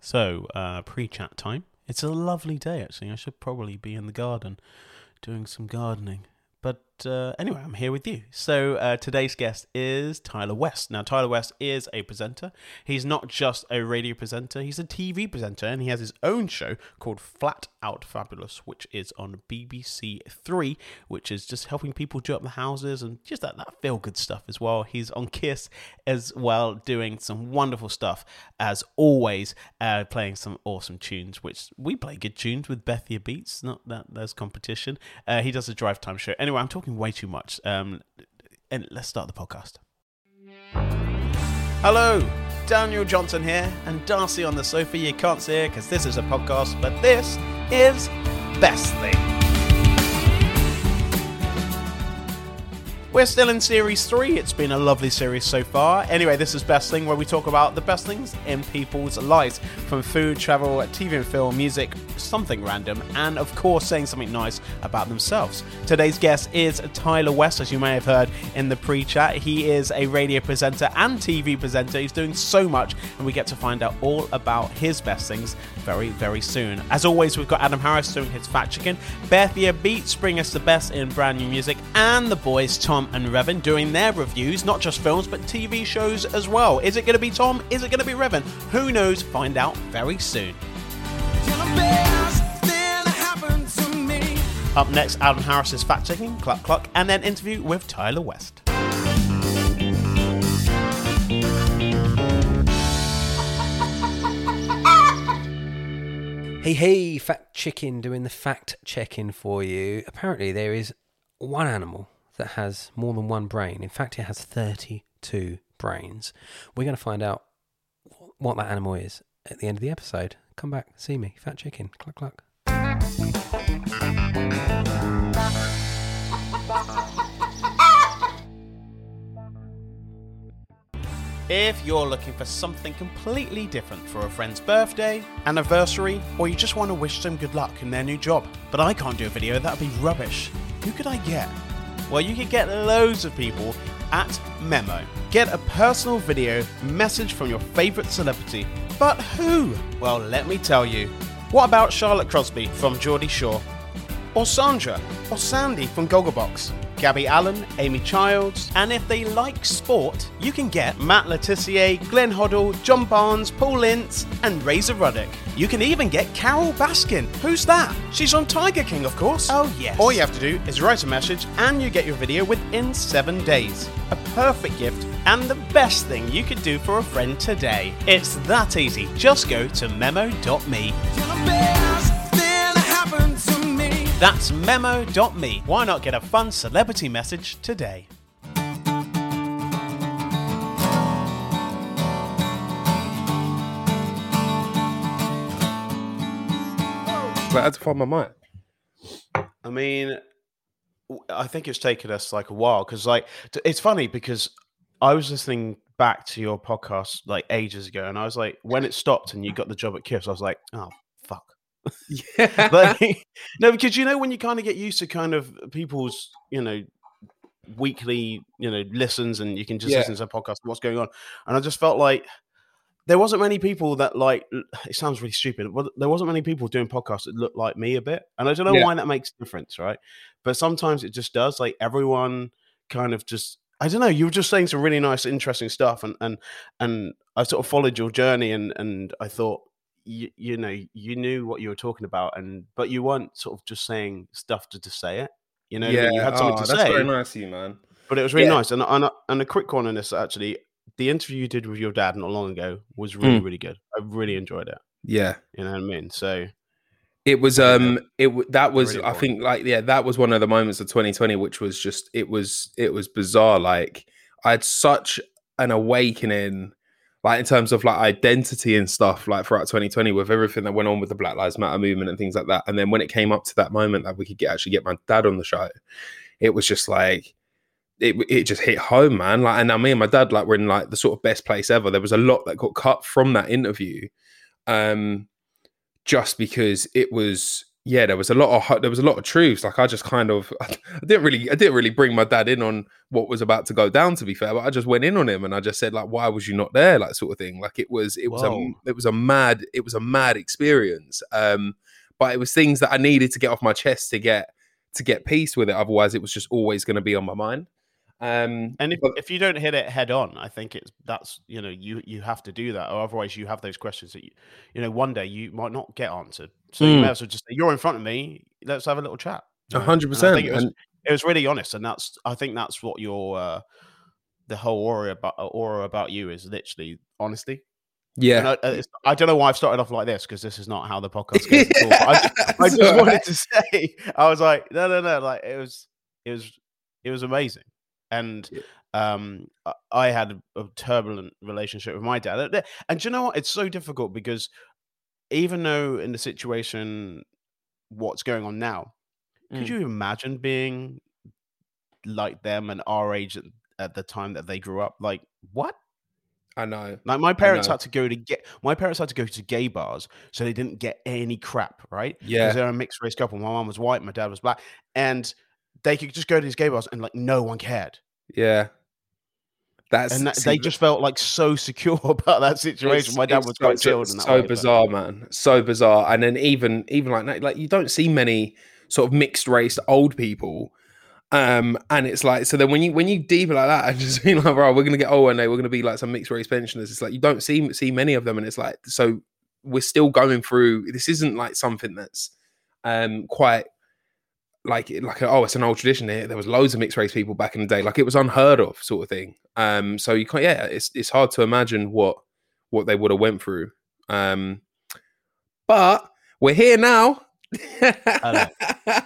So, uh, pre chat time. It's a lovely day, actually. I should probably be in the garden doing some gardening. But uh, anyway, I'm here with you. So uh, today's guest is Tyler West. Now, Tyler West is a presenter. He's not just a radio presenter, he's a TV presenter, and he has his own show called Flat Out Fabulous, which is on BBC Three, which is just helping people do up the houses and just that, that feel good stuff as well. He's on Kiss as well, doing some wonderful stuff, as always, uh, playing some awesome tunes, which we play good tunes with Bethia Beats, not that there's competition. Uh, he does a drive time show. Anyway, I'm talking way too much. Um, and let's start the podcast. Hello, Daniel Johnson here, and Darcy on the sofa. You can't see it because this is a podcast, but this is Best Thing. We're still in series three. It's been a lovely series so far. Anyway, this is Best Thing, where we talk about the best things in people's lives from food, travel, TV and film, music, something random, and of course, saying something nice about themselves. Today's guest is Tyler West, as you may have heard in the pre chat. He is a radio presenter and TV presenter. He's doing so much, and we get to find out all about his best things very, very soon. As always, we've got Adam Harris doing his Fat Chicken, Bethia Beats bring us the best in brand new music, and the boys Tom and Revan doing their reviews, not just films but TV shows as well. Is it going to be Tom? Is it going to be Revan? Who knows? Find out very soon. Up next, Adam Harris's fact checking, Cluck Cluck, and then interview with Tyler West. Hey, hey, Fat Chicken doing the fact checking for you. Apparently, there is one animal that has more than one brain. In fact, it has 32 brains. We're going to find out what that animal is at the end of the episode. Come back, see me, Fat Chicken. Cluck, cluck. If you're looking for something completely different for a friend's birthday, anniversary, or you just want to wish them good luck in their new job, but I can't do a video, that'd be rubbish. Who could I get? Well, you could get loads of people at Memmo. Get a personal video message from your favourite celebrity. But who? Well, let me tell you. What about Charlotte Crosby from Geordie Shore? Or Sandra? Or Sandy from Gogglebox? Gabby Allen, Amy Childs, and if they like sport, you can get Matt Le Tissier, Glenn Hoddle, John Barnes, Paul Ince, and Razor Ruddock. You can even get Carole Baskin. Who's that? She's on Tiger King, of course. Oh, yes. All you have to do is write a message and you get your video within seven days. A perfect gift and the best thing you could do for a friend today. It's that easy. Just go to memmo.me. That's memmo.me. Why not get a fun celebrity message today? Like, I had to find my mic. I mean, w- I think it's taken us like a while because, like, it's funny because I was listening back to your podcast like ages ago, and I was like, when it stopped and you got the job at Kiss, I was like, oh fuck. Yeah. Like, no, because you know when you kind of get used to kind of people's, you know, weekly, you know, listens, and you can just Yeah. listen to a podcast, what's going on, and I just felt like there wasn't many people that like. It sounds really stupid, but there wasn't many people doing podcasts that looked like me a bit, and I don't know Yeah. why that makes a difference, right? But sometimes it just does. Like everyone kind of just. I don't know. You were just saying some really nice, interesting stuff, and and and I sort of followed your journey, and and I thought, you, you know, you knew what you were talking about, and but you weren't sort of just saying stuff to just say it. You know, what I mean? you had something oh, to that's say, very nice of you, man. but it was really Yeah. nice. And and a- and a quick one on this actually, the interview you did with your dad not long ago was really Mm. really good. I really enjoyed it. Yeah. You know what I mean? So It was Yeah. um it that was Really I think like yeah that was one of the moments of 2020 which was just it was it was bizarre like I had such an awakening like in terms of like identity and stuff like throughout 2020 with everything that went on with the Black Lives Matter movement and things like that. And then when it came up to that moment that we could get actually get my dad on the show it was just like it, it just hit home man. Like and I me and my dad like were in like the sort of best place ever. There was a lot that got cut from that interview um just because it was yeah, there was a lot of there was a lot of truths. Like I just kind of I didn't really I didn't really bring my dad in on what was about to go down. To be fair, but I just went in on him and I just said like, why was you not there? Like sort of thing. Like it was it was a it was a mad it was a mad experience. Um, but it was things that I needed to get off my chest to get to get peace with it. Otherwise, it was just always going to be on my mind. Um, And if, but- if you don't hit it head on, I think it's that's you know you you have to do that, or otherwise you have those questions that you you know one day you might not get answered. So you Mm. may as well just say, "You're in front of me. Let's have a little chat." a hundred percent. it was And it was really honest, and that's I think that's what your uh, the whole aura about aura about you is literally honesty. And yeah, I, uh, I don't know why I've started off like this because this is not how the podcast goes I, just- I just wanted to say, I was like, no, no, no, like it was, it was, it was amazing, and Yeah. um, I- had a, a turbulent relationship with my dad, and- do you know what? It's so difficult because even though in the situation, what's going on now, could Mm. you imagine being like them and our age at, at the time that they grew up? Like what? I know. Like my parents had to go to get my parents had to go to gay bars so they didn't get any crap, right? Yeah. Because they're a mixed race couple. My mom was white, my dad was black, and they could just go to these gay bars and like no one cared, Yeah, that's and that, see, they just felt like so secure about that situation. My dad was quite so- chilled. So way, but- bizarre, man. So bizarre. And then even even like like you don't see many sort of mixed race old people. Um, and it's like so then when you when you deep like that and just being like, right, we're gonna get old one day, we're gonna be like some mixed race pensioners. It's like you don't see see many of them, and it's like so we're still going through. This isn't like something that's um quite like like oh it's an old tradition here. There was loads of mixed race people back in the day. Like it was unheard of sort of thing. Um so you can't yeah it's it's hard to imagine what what they would have went through. Um but we're here now.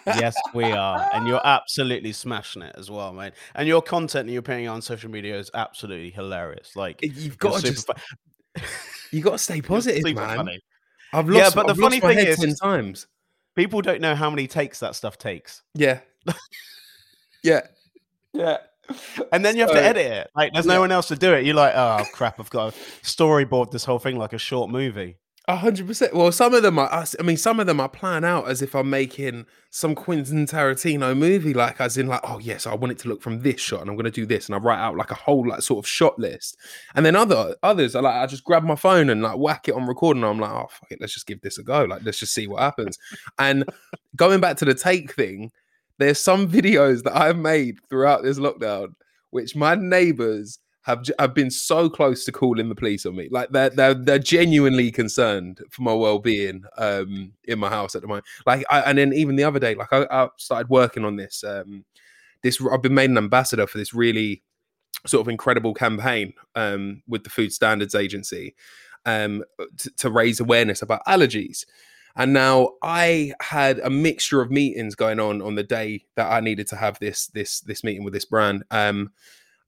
Yes, we are, and you're absolutely smashing it as well, mate. And your content that you're putting on social media is absolutely hilarious. Like you've got to just fu- you got to stay positive man. funny. i've Yeah, lost but the I've lost funny my thing head is- 10 times People don't know how many takes that stuff takes. yeah yeah yeah And then you have to edit it. Like, there's no one else to do it. You're like, oh crap, I've got to storyboard this whole thing like a short movie. Hundred percent. Well, some of them are. I mean, some of them I plan out as if I'm making some Quentin Tarantino movie, like as in like, oh yes, I want it to look from this shot, and I'm going to do this, and I write out like a whole like sort of shot list. And then other others are like, I just grab my phone and like whack it on recording. And I'm like, oh fuck it, let's just give this a go. Like, let's just see what happens. and going back to the take thing, there's some videos that I've made throughout this lockdown, which my neighbors have have been so close to calling the police on me. Like they're they're they're genuinely concerned for my well being um in my house at the moment. Like I, and then even the other day, like I, I started working on this um this I've been made an ambassador for this really sort of incredible campaign um with the Food Standards Agency um to, to raise awareness about allergies. And now I had a mixture of meetings going on on the day that I needed to have this this this meeting with this brand. Um,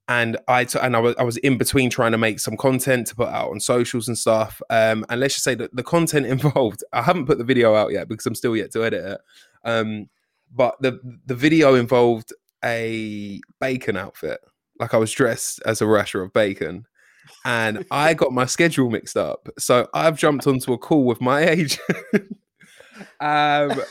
and I t- and I was I was in between trying to make some content to put out on socials and stuff. Um, and let's just say that the content involved, I haven't put the video out yet because I'm still yet to edit it. Um, but the the video involved a bacon outfit, like I was dressed as a rasher of bacon. And I got my schedule mixed up, so I've jumped onto a call with my agent. um,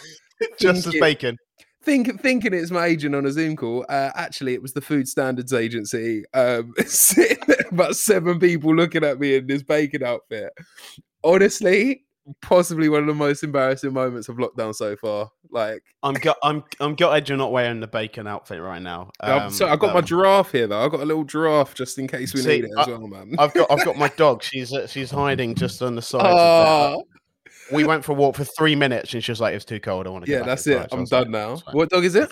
Just as bacon. Think, thinking it's my agent on a Zoom call. Uh, actually, it was the Food Standards Agency. Um, sitting about seven people looking at me in this bacon outfit. Honestly, possibly one of the most embarrassing moments of lockdown so far. Like, I'm gut. I'm I'm gutted you're not wearing the bacon outfit right now. I've- so I got my um, giraffe here though. I've got a little giraffe just in case we See, need it as I- well, man. I've got I've got my dog. She's uh, she's hiding just on the side. Oh, we went for a walk for three minutes, and she was like, "It's too cold. I want to." yeah, that's it. I'm done now. What dog is it?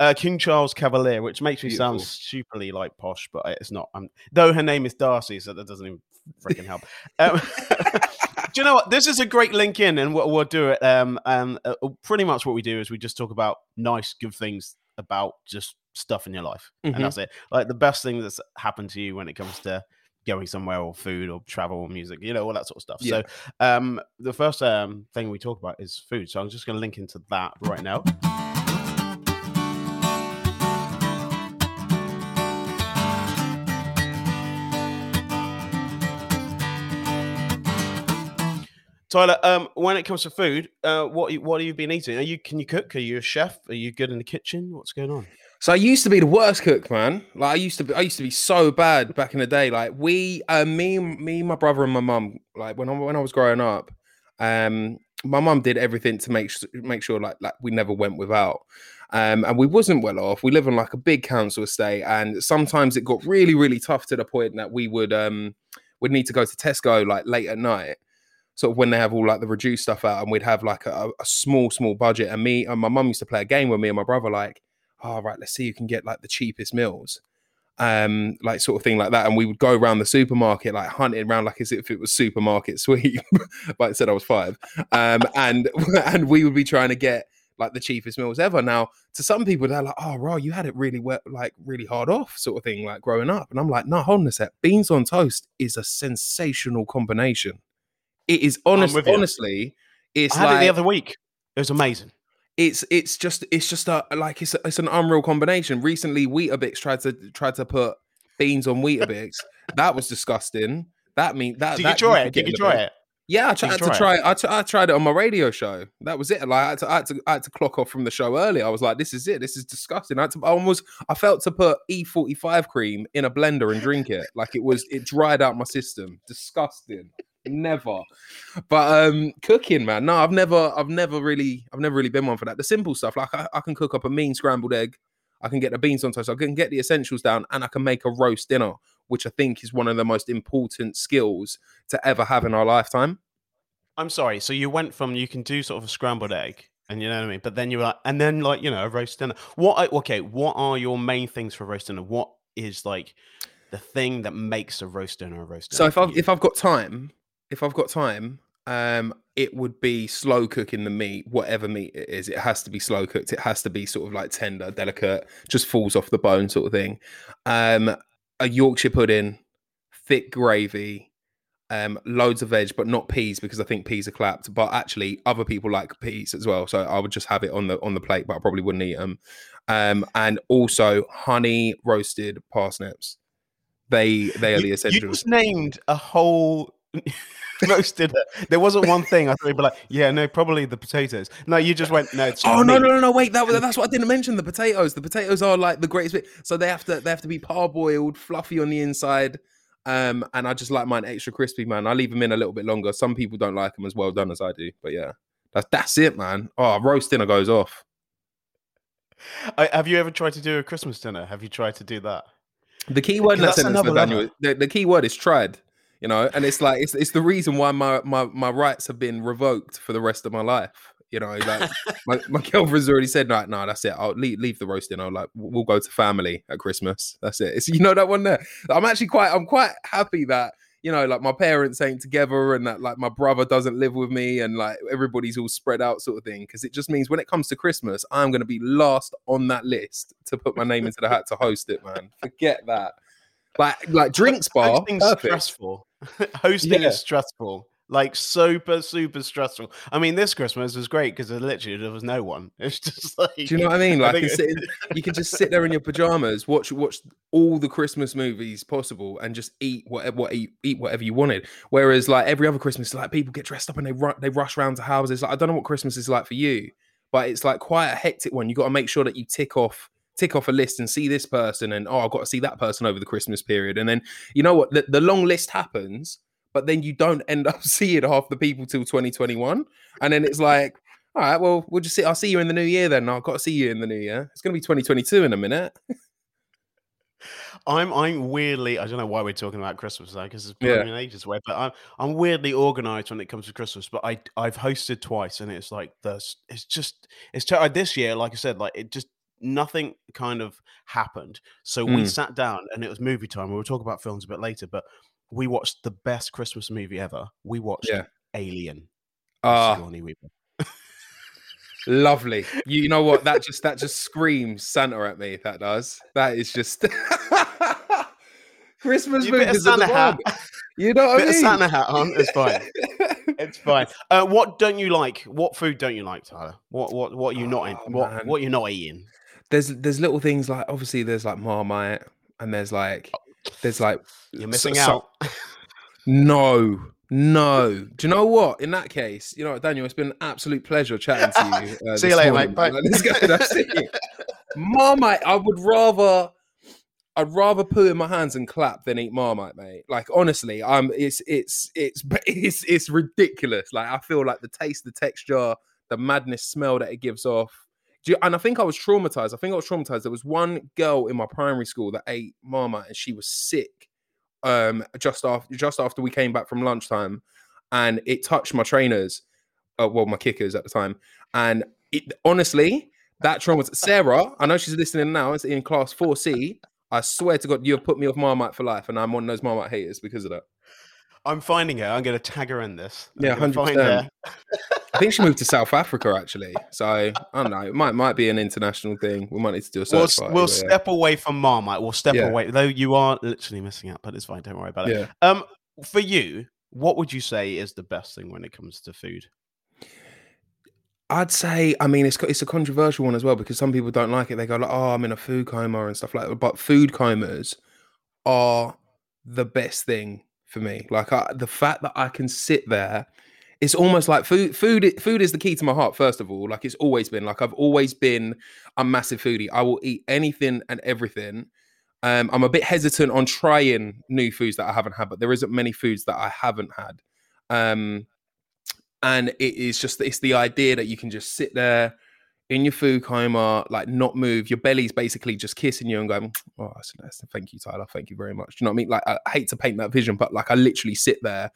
Uh, King Charles Cavalier, which makes me sound Beautiful. stupidly like posh, but it's not. Um, though her name is Darcy, so that doesn't even freaking help. Um, do you know what? This is a great link in, and what we'll do it. Um, um, uh, pretty much what we do is we just talk about nice, good things about just stuff in your life, Mhm. and that's it. Like the best thing that's happened to you when it comes to going somewhere or food or travel or music, you know, all that sort of stuff. Yeah. So, um, the first um thing we talk about is food. So I'm just going to link into that right now. Tyler, um, when it comes to food, uh, what you- what have you been eating? Are you can you cook? Are you a chef? Are you good in the kitchen? What's going on? So I used to be the worst cook, man. Like I used to be, I used to be so bad back in the day. Like we, uh, me, me, my brother and my mum. Like when I when I was growing up, um, my mum did everything to make make sure like like we never went without. Um, and we wasn't well off. We live on like a big council estate, and sometimes it got really, really tough to the point that we would um would need to go to Tesco like late at night, sort of when they have all like the reduced stuff out, and we'd have like a, a small, small budget. And me and my mum used to play a game with me and my brother, like, oh right, let's see you can get like the cheapest meals. Um, like sort of thing like that, and we would go around the supermarket, like hunting around like as if it was supermarket sweep. but I said I was five, um, and and we would be trying to get like the cheapest meals ever. Now, to some people, they're like, "Oh, raw, you had it really well, like really hard off, sort of thing, like growing up." And I'm like, "No, hold on a sec. Beans on toast is a sensational combination. It is honest, honestly, it's I had like it the other week. It was amazing. It's it's just it's just a like it's it's an unreal combination. Recently, Weetabix tried to tried to put beans on Weetabix. that was disgusting. That mean that. Did you that try it? Did you try it? Yeah, I tried to try try. it? I, t- I tried it on my radio show. That was it. Like I had, to, I had to, I had to clock off from the show early. I was like, "This is it. This is disgusting." I, had to, I almost, I felt to put E forty five cream in a blender and drink it. Like it was, it dried out my system. Disgusting. Never. But um cooking, man. No, I've never, I've never really, I've never really been one for that. The simple stuff, like I, I can cook up a mean scrambled egg. I can get the beans on toast. I can get the essentials down, and I can make a roast dinner, which I think is one of the most important skills to ever have in our lifetime. I'm sorry. So you went from you can do sort of a scrambled egg, and you know what I mean, but then you are, like, and then like you know a roast dinner. What? Okay, what are your main things for roast dinner? What is like the thing that makes a roast dinner a roast dinner? So if I've you? if I've got time, if I've got time, um, it would be slow cooking the meat, whatever meat it is. It has to be slow cooked. It has to be sort of like tender, delicate, just falls off the bone, sort of thing. Um, a Yorkshire pudding, thick gravy, um, loads of veg, but not peas because I think peas are clapped. But actually, other people like peas as well, so I would just have it on the on the plate, but I probably wouldn't eat them. Um, and also honey roasted parsnips. They they are the you, you just named a whole roast dinner. There wasn't one thing. I thought you'd be like, yeah, no, probably the potatoes. No, you just went, no, it's Oh no meat." no no no! Wait, that was that's what I didn't mention. The potatoes. The potatoes are like the greatest bit. So they have to they have to be parboiled, fluffy on the inside. Um, and I just like mine extra crispy, man. I leave them in a little bit longer. Some people don't like them as well done as I do, but yeah, that's that's it, man. Oh, roast dinner goes off. I, have you ever tried to do a Christmas dinner? Have you tried to do that? The key word in that sentence, another Nathaniel, the, the key word is tried. You know, and it's like it's it's the reason why my my my rights have been revoked for the rest of my life. You know, like my, my girlfriend's already said, like, no, that's it. I'll leave, leave the roast dinner. Like, we'll go to family at Christmas. That's it. It's you know that one there. I'm actually quite I'm quite happy that you know, like my parents ain't together and that like my brother doesn't live with me and like everybody's all spread out sort of thing. Cause it just means when it comes to Christmas, I'm gonna be last on that list to put my name into the hat to host it, man. Forget that. Like like drinks bar. Perfect. stressful. Hosting Yeah. is stressful. Like super, super stressful. I mean, this Christmas was great because literally there was no one. It's just like Do you know what I mean? Like think it's sitting- you can just sit there in your pajamas, watch watch all the Christmas movies possible, and just eat whatever what eat, eat whatever you wanted. Whereas like every other Christmas, like people get dressed up and they ru- they rush around to houses. Like I don't know what Christmas is like for you, but it's like quite a hectic one. You got to make sure that you tick off tick off a list and see this person, and oh, I've got to see that person over the Christmas period, and then you know what? The, the long list happens, but then you don't end up seeing half the people till 2021, and then it's like. All right, well, we'll just see. I'll see you in the new year then. I've got to see you in the new year. It's going to be 2022 in a minute. I'm I'm weirdly I don't know why we're talking about Christmas though because it's been ages away, but I'm I'm weirdly organized when it comes to Christmas. But I I've hosted twice and it's like this. It's just it's ter- uh, this year, like I said, like it just nothing kind of happened. So we Mm. sat down and it was movie time. We'll talk about films a bit later, but we watched the best Christmas movie ever. We watched Yeah. Alien. Ah, Weaver. lovely. You, you know what? That just that just screams Santa at me. That does. That is just Christmas You movies Santa hat. You know what Bit I mean? Santa hat on. It's fine. It's fine. Uh, what don't you like? What food don't you like, Tyler? What what what are you not in? Oh, What man. what you're not eating? There's there's little things like obviously there's like Marmite and there's like there's like You're missing so- out. No, No. Do you know what? In that case, you know Daniel, it's been an absolute pleasure chatting to you. Uh, See you later, morning, mate. Bye. man. Let's go. That's it. Marmite, I would rather I'd rather poo in my hands and clap than eat Marmite, mate. Like honestly, I'm it's it's it's it's it's ridiculous. Like I feel like the taste, the texture, the madness smell that it gives off. You- and I think I was traumatized. I think I was traumatized. There was one girl in my primary school that ate Marmite and she was sick um just after just after we came back from lunchtime and it touched my trainers uh, well my kickers at the time and it honestly that traumatized sarah i know she's listening now it's in class 4c i swear to god you've put me off marmite for life and i'm one of those marmite haters because of that I'm finding her. I'm going to tag her in this. I'm Yeah, 100%. I think she moved to south africa actually so i don't know it might might be an international thing we might need to do a We'll, party, we'll but yeah. step away from Marmite. We'll step Yeah. away, though you are literally missing out, but it's fine. Don't worry about it. yeah Um, for you, what would you say is the best thing when it comes to food? I'd say, I mean, it's it's a controversial one as well because some people don't like it. They go like, "Oh, I'm in a food coma" and stuff like that. But food comas are the best thing for me. Like I, the fact that I can sit there, it's almost like food. Food, food is the key to my heart. First of all, like it's always been. Like I've always been a massive foodie. I will eat anything and everything. Um, I'm a bit hesitant on trying new foods that I haven't had, but there isn't many foods that I haven't had. Um, and it is just it's the idea that you can just sit there in your food coma, like not move. Your belly's basically just kissing you and going, "Oh, that's, that's, thank you, Tyler. Thank you very much." Do you know what I mean? Like I hate to paint that vision, but like I literally sit there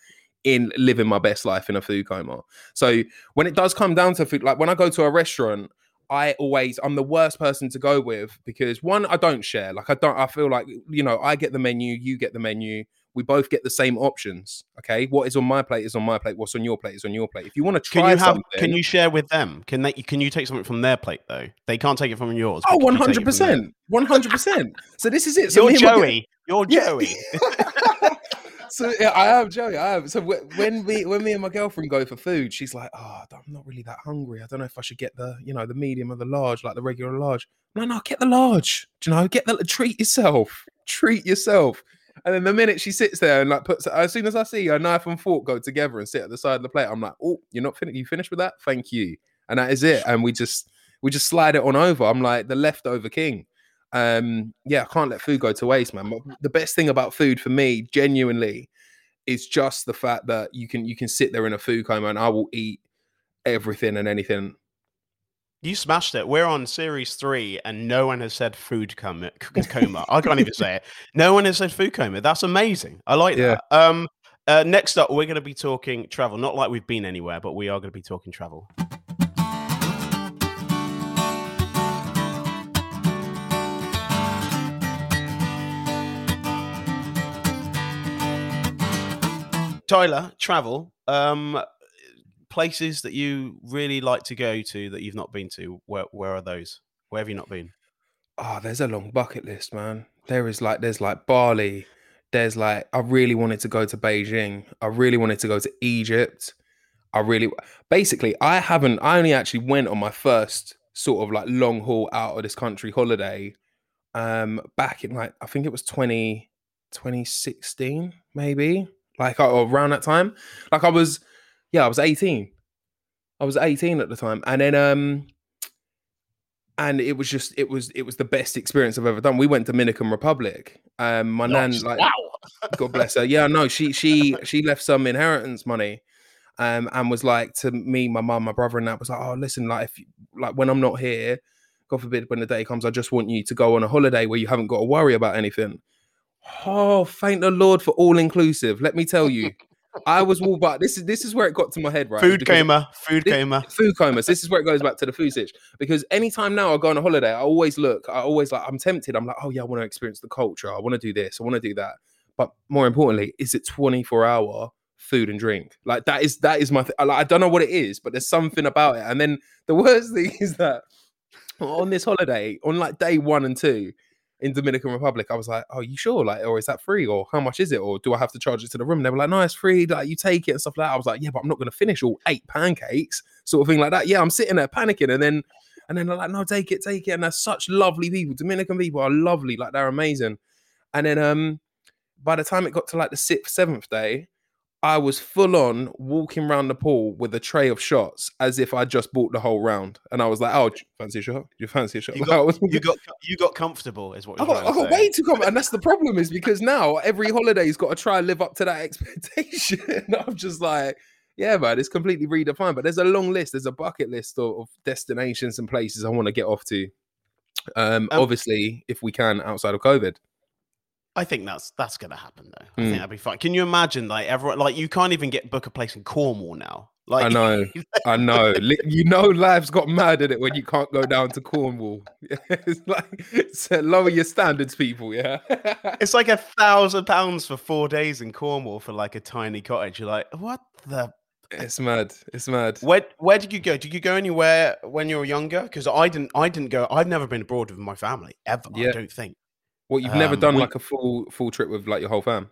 in living my best life in a food coma. So when it does come down to food, like when I go to a restaurant. I always I'm the worst person to go with because one I don't share like I don't I feel like you know I get the menu you get the menu we both get the same options okay what is on my plate is on my plate what's on your plate is on your plate if you want to try Can you have? something Can you share with them? Can they? Can you take something from their plate though? They can't take it from yours. Oh, but can you take it from 100%. 100%. So this is it. So You're me and my girl- Joey. You're. Joey. so yeah, I am Joey. I am. So wh- when we when me and my girlfriend go for food, she's like, "Oh, I'm not really that hungry. I don't know if I should get the you know the medium or the large, like the regular large." No, no, get the large. Do you know? Get the treat yourself. Treat yourself. And then the minute she sits there and like puts, as soon as I see a knife and fork go together and sit at the side of the plate, I'm like, "Oh, you're not finished. You finished with that? Thank you." And that is it. And we just we just slide it on over. I'm like the leftover king um yeah i can't let food go to waste man But the best thing about food for me genuinely is just the fact that you can you can sit there in a food coma and i will eat everything and anything You smashed it. We're on series three, and no one has said food coma. coma. I can't even say it. No one has said food coma. That's amazing. I like Yeah. that. Um, uh, next up, we're going to be talking travel. Not like we've been anywhere, but we are going to be talking travel. Tyler, travel. Um, places that you really like to go to that you've not been to. Where where are those? Where have you not been? oh there's a long bucket list man there is like there's like bali there's like i really wanted to go to beijing i really wanted to go to egypt i really basically i haven't i only actually went on my first sort of like long haul out of this country holiday um back in like i think it was 20 2016 maybe like or around that time like i was yeah i was 18 i was 18 at the time and then um and it was just it was it was the best experience i've ever done we went to dominican republic um my nan like wow. God bless her. Yeah, no, she she she left some inheritance money, um, and was like to me, my mum, my brother, and that was like, oh, listen, like if you, like when I'm not here, God forbid, when the day comes, I just want you to go on a holiday where you haven't got to worry about anything. Oh, thank the Lord for all inclusive. Let me tell you, I was all but this is this is where it got to my head, right? Food Because- coma. Food This- coma. food comas. This is where it goes back to the food sitch. Because anytime now I go on a holiday, I always look, I always like, I'm tempted. I'm like, oh yeah, I want to experience the culture. I want to do this. I want to do that. But more importantly, is it 24 hour food and drink? Like that is that is my. Th- like, I don't know what it is, but there's something about it. And then the worst thing is that on this holiday, on like day one and two in Dominican Republic, I was like, "Oh, you sure? Like, or is that free? Or how much is it? Or do I have to charge it to the room?" And they were like, "No, it's free. Like, you take it and stuff like that." I was like, "Yeah, but I'm not going to finish all eight pancakes, sort of thing like that." Yeah, I'm sitting there panicking, and then and then they're like, "No, take it, take it." And they're such lovely people. Dominican people are lovely, like they're amazing. And then um, by the time it got to like the sixth, seventh day, I was full on walking around the pool with a tray of shots as if I just bought the whole round. And I was like, oh, you fancy a shot? You fancy a shot? You got, you got you got comfortable, is what I got, I got to way too confident. And that's the problem is because now every holiday's got to try and live up to that expectation. I'm just like, yeah, man, it's completely redefined. But there's a long list. There's a bucket list of, of destinations and places I want to get off to. Um, Um, obviously, if we can, outside of COVID. I think that's that's gonna happen though. I Mm. think that'd be fine. Can you imagine like everyone like you can't even get book a place in Cornwall now? Like I know, I know. You know, life's got mad at it when you can't go down to Cornwall. it's like it's, uh, lower your standards, people. Yeah. it's like a thousand pounds for four days in Cornwall for like a tiny cottage. You're like, what the it's mad. It's mad. where where did you go? Did you go anywhere when you were younger? Because I didn't I didn't go I've never been abroad with my family ever, Yeah. I don't think. What you've never Um, done we- like a full full trip with like your whole fam?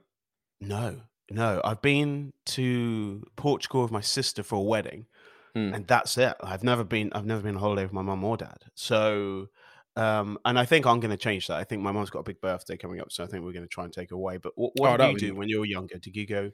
No, no. I've been to Portugal with my sister for a wedding, Hmm. and that's it. I've never been. I've never been on holiday with my mum or dad. So, um, and I think I'm going to change that. I think my mum's got a big birthday coming up, so I think we're going to try and take her away. But what, Oh, what did you do when you were younger? Did you go?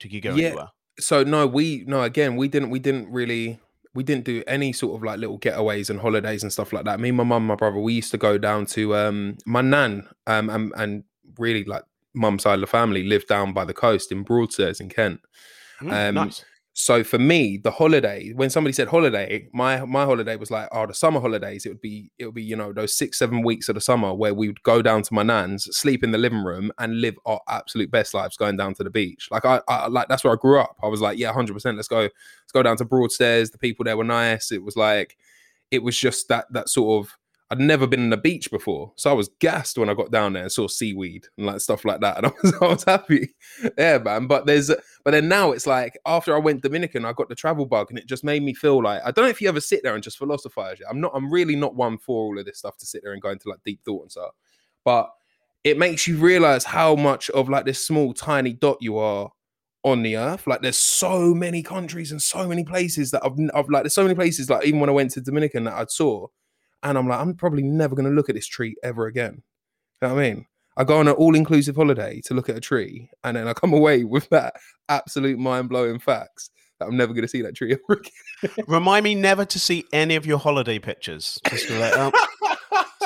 Did you go Yeah. anywhere? so no we no again we didn't we didn't really we didn't do any sort of like little getaways and holidays and stuff like that me my mum my brother we used to go down to um my nan um and, and really like mum's side of the family lived down by the coast in broadstairs in kent Mm, Um, nice. So for me the holiday when somebody said holiday my my holiday was like oh the summer holidays it would be it would be you know those six seven weeks of the summer where we would go down to my nan's sleep in the living room and live our absolute best lives going down to the beach. Like i, I like that's where i grew up. I was like yeah 100% let's go let's go down to broadstairs. The people there were nice. It was like it was just that that sort of I'd never been on the beach before, so I was gassed when I got down there and saw seaweed and like stuff like that, and I was I was happy, yeah, man. But there's but then now it's like after I went Dominican, I got the travel bug, and it just made me feel like I don't know if you ever sit there and just philosophize. I'm not. I'm really not one for all of this stuff to sit there and go into like deep thought and stuff. But it makes you realize how much of like this small tiny dot you are on the earth. Like there's so many countries and so many places that I've, I've like there's so many places like even when I went to Dominican that I saw, and I'm like I'm probably never going to look at this tree ever again. You know what I mean? I go on an all-inclusive holiday to look at a tree, and then I come away with that absolute mind-blowing facts that I'm never going to see that tree ever again. Remind me never to see any of your holiday pictures. Just like, oh,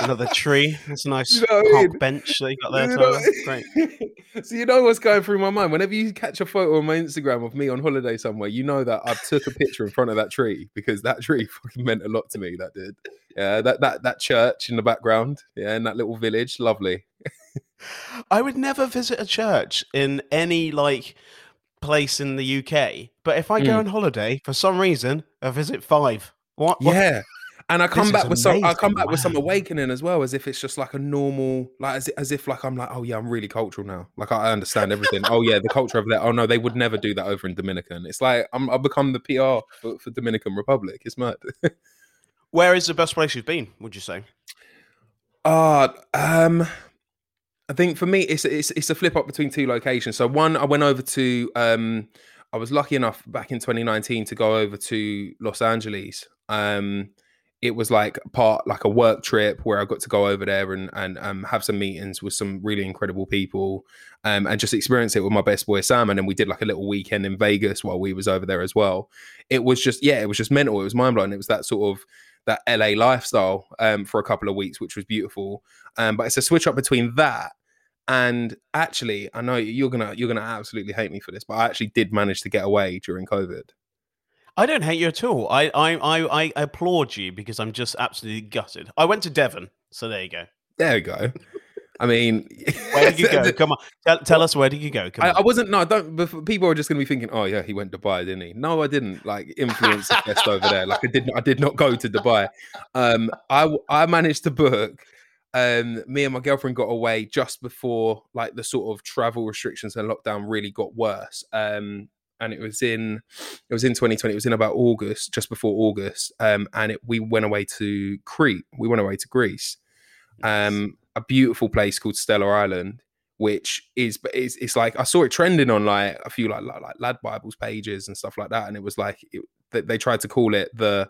another tree. It's a nice You know I mean? bench that you got there. You know- Tyler. Great. so you know what's going through my mind. Whenever you catch a photo on my Instagram of me on holiday somewhere, you know that I took a picture in front of that tree because that tree fucking meant a lot to me. That did. Yeah, that that that church in the background. Yeah, in that little village, lovely. I would never visit a church in any like place in the UK, but if I go Mm. on holiday for some reason, I visit five. What? what- Yeah. And I come back with some. I come amazing, back with some awakening as well, as if it's just like a normal, like as, as if like I'm like, oh yeah, I'm really cultural now. Like I understand everything. oh yeah, the culture over there. Oh no, they would never do that over in Dominican. It's like I'm. I've become the PR for, for Dominican Republic. It's mad. Where is the best place you've been? Would you say? Uh um I think for me it's it's it's a flip up between two locations. So one I went over to um I was lucky enough back in 2019 to go over to Los Angeles. Um it was like part like a work trip where I got to go over there and and um, have some meetings with some really incredible people um, and just experience it with my best boy Sam and then we did like a little weekend in Vegas while we was over there as well. It was just yeah, it was just mental. It was mind blowing. It was that sort of that LA lifestyle um, for a couple of weeks, which was beautiful. Um, but it's a switch up between that and actually, I know you're gonna you're gonna absolutely hate me for this, but I actually did manage to get away during COVID. I don't hate you at all. I, I, I, I applaud you because I'm just absolutely gutted. I went to Devon, so there you go. There we go. I mean, Where did you go? Come on, tell, tell us where did you go? I. I wasn't. No, don't. People are just going to be thinking, "Oh yeah, he went to Dubai, didn't he?" No, I didn't. Like influence the fest over there. Like I did. not I did not go to Dubai. Um, I managed to book. Um, me and my girlfriend got away just before like the sort of travel restrictions and lockdown really got worse. Um, and it was in it was in 2020. It was in about August, just before August. Um, and it, we went away to Crete. We went away to Greece um a beautiful place called Stellar Island which is but it's, it's like I saw it trending on like a few like, like like lad bibles pages and stuff like that and it was like it, they, they tried to call it the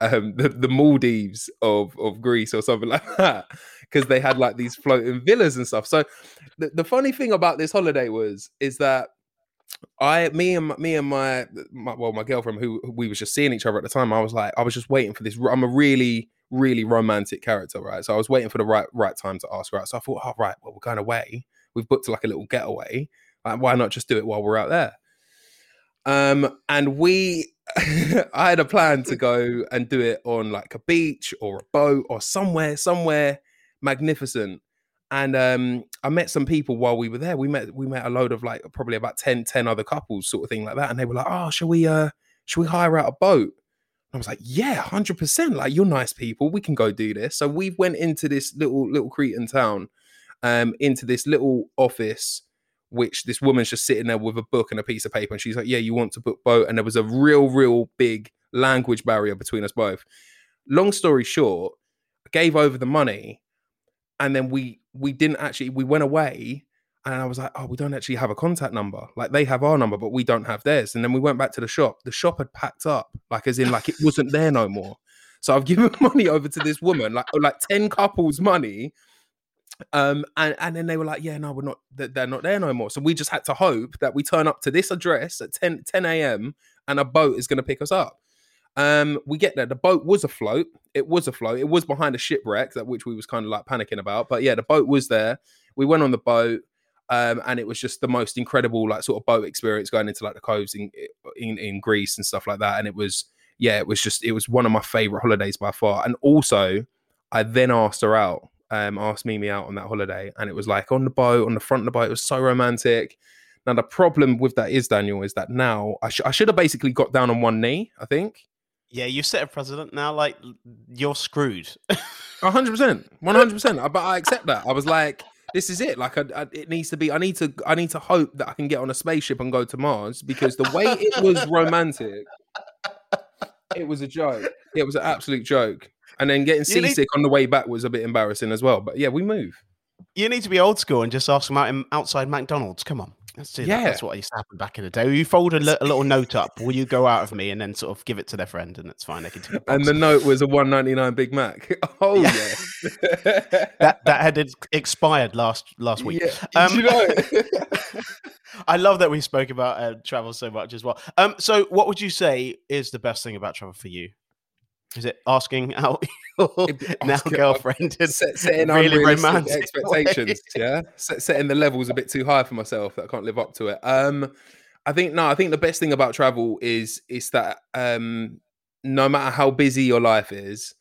um the, the Maldives of of Greece or something like that because they had like these floating villas and stuff so the, the funny thing about this holiday was is that I, me and me and my, my well, my girlfriend who who we was just seeing each other at the time. I was like, I was just waiting for this. I'm a really, really romantic character, right? So I was waiting for the right right time to ask out. So I thought, oh right, well we're going away. We've booked like a little getaway. Like, why not just do it while we're out there? Um, and we, I had a plan to go and do it on like a beach or a boat or somewhere, somewhere magnificent. And um, I met some people while we were there. We met we met a load of like probably about 10, 10 other couples, sort of thing like that. And they were like, "Oh, shall we uh, shall we hire out a boat?" I was like, "Yeah, hundred percent. Like you're nice people. We can go do this." So we went into this little little Cretan town, um, into this little office which this woman's just sitting there with a book and a piece of paper and she's like yeah you want to book boat and there was a real real big language barrier between us both long story short i gave over the money and then we we didn't actually we went away and i was like oh we don't actually have a contact number. Like they have our number but we don't have theirs. And then we went back to the shop. The shop had packed up like as in like it wasn't there no more. So i've given money over to this woman like like 10 couples money um and and then they were like yeah no we're not they're not there no more. So we just had to hope that we turn up to this address at 10 10 a.m and a boat is going to pick us up um we get there. The boat was afloat. It was afloat. It was behind a shipwreck that which we was kind of like panicking about. But yeah the boat was there. We went on the boat um and it was just the most incredible like sort of boat experience going into like the coves in in, in greece and stuff like that. And it was yeah it was just it was one of my favorite holidays by far. And also i then asked her out um, asked Mimi out on that holiday, and it was like on the boat, on the front of the boat. It was so romantic. Now the problem with that is Daniel is that now I, sh- I should have basically got down on one knee. I think Yeah, you set a precedent now. Like you're screwed. hundred percent, one hundred percent. Uh, but I accept that. I was like, this is it. Like I, I, it needs to be. I need to. I need to hope that I can get on a spaceship and go to Mars because the way it was romantic, it was a joke. It was an absolute joke. And then getting You need- seasick on the way back was a bit embarrassing as well. But yeah, we move. you need to be old school and just ask them out in, outside McDonald's. Come on. Let's do that. Yeah. That's what used to happen back in the day. You fold a, li- a little note up. Will you go out of me? And then sort of give it to their friend, and it's fine. They can take And the note was a one ninety nine Big Mac. Oh Yeah. yeah. that that had expired last last week. Yeah. Um, you know. I love that we spoke about uh, travel so much as well. Um, so what would you say is the best thing about travel for you? Is it asking out your now asking- girlfriend? and Set, setting really romantic expectations. ways. Yeah, Set, setting the levels a bit too high for myself that I can't live up to it. Um, I think no. I think the best thing about travel is is that um, no matter how busy your life is,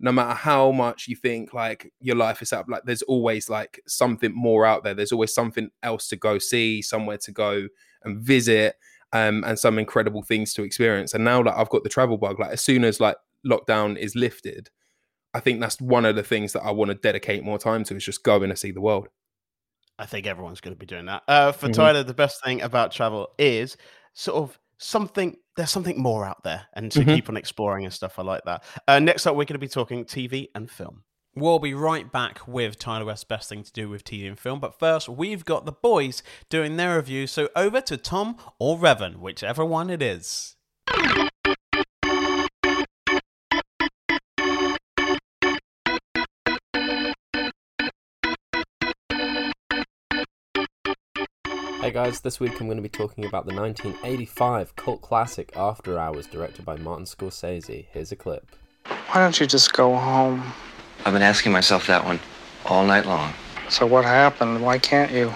no matter how much you think like your life is up, like there's always like something more out there. There's always something else to go see, somewhere to go and visit, um, and some incredible things to experience. And now that I've got the travel bug, like as soon as like lockdown is lifted, I think that's one of the things that I want to dedicate more time to is just going to see the world. I think everyone's going to be doing that. Uh, for Mhm. Tyler, the best thing about travel is sort of something. There's something more out there, and to Mhm. keep on exploring and stuff. I like that. Uh, next up, we're going to be talking TV and film. We'll be right back with Tyler West's best thing to do with TV and film. But first, we've got the boys doing their review. So over to Tom or Revan, whichever one it is. Hey guys, this week I'm going to be talking about the 1985 cult classic After Hours, directed by Martin Scorsese. Here's a clip. Why don't you just go home? I've been asking myself that one all night long. So what happened? Why can't you?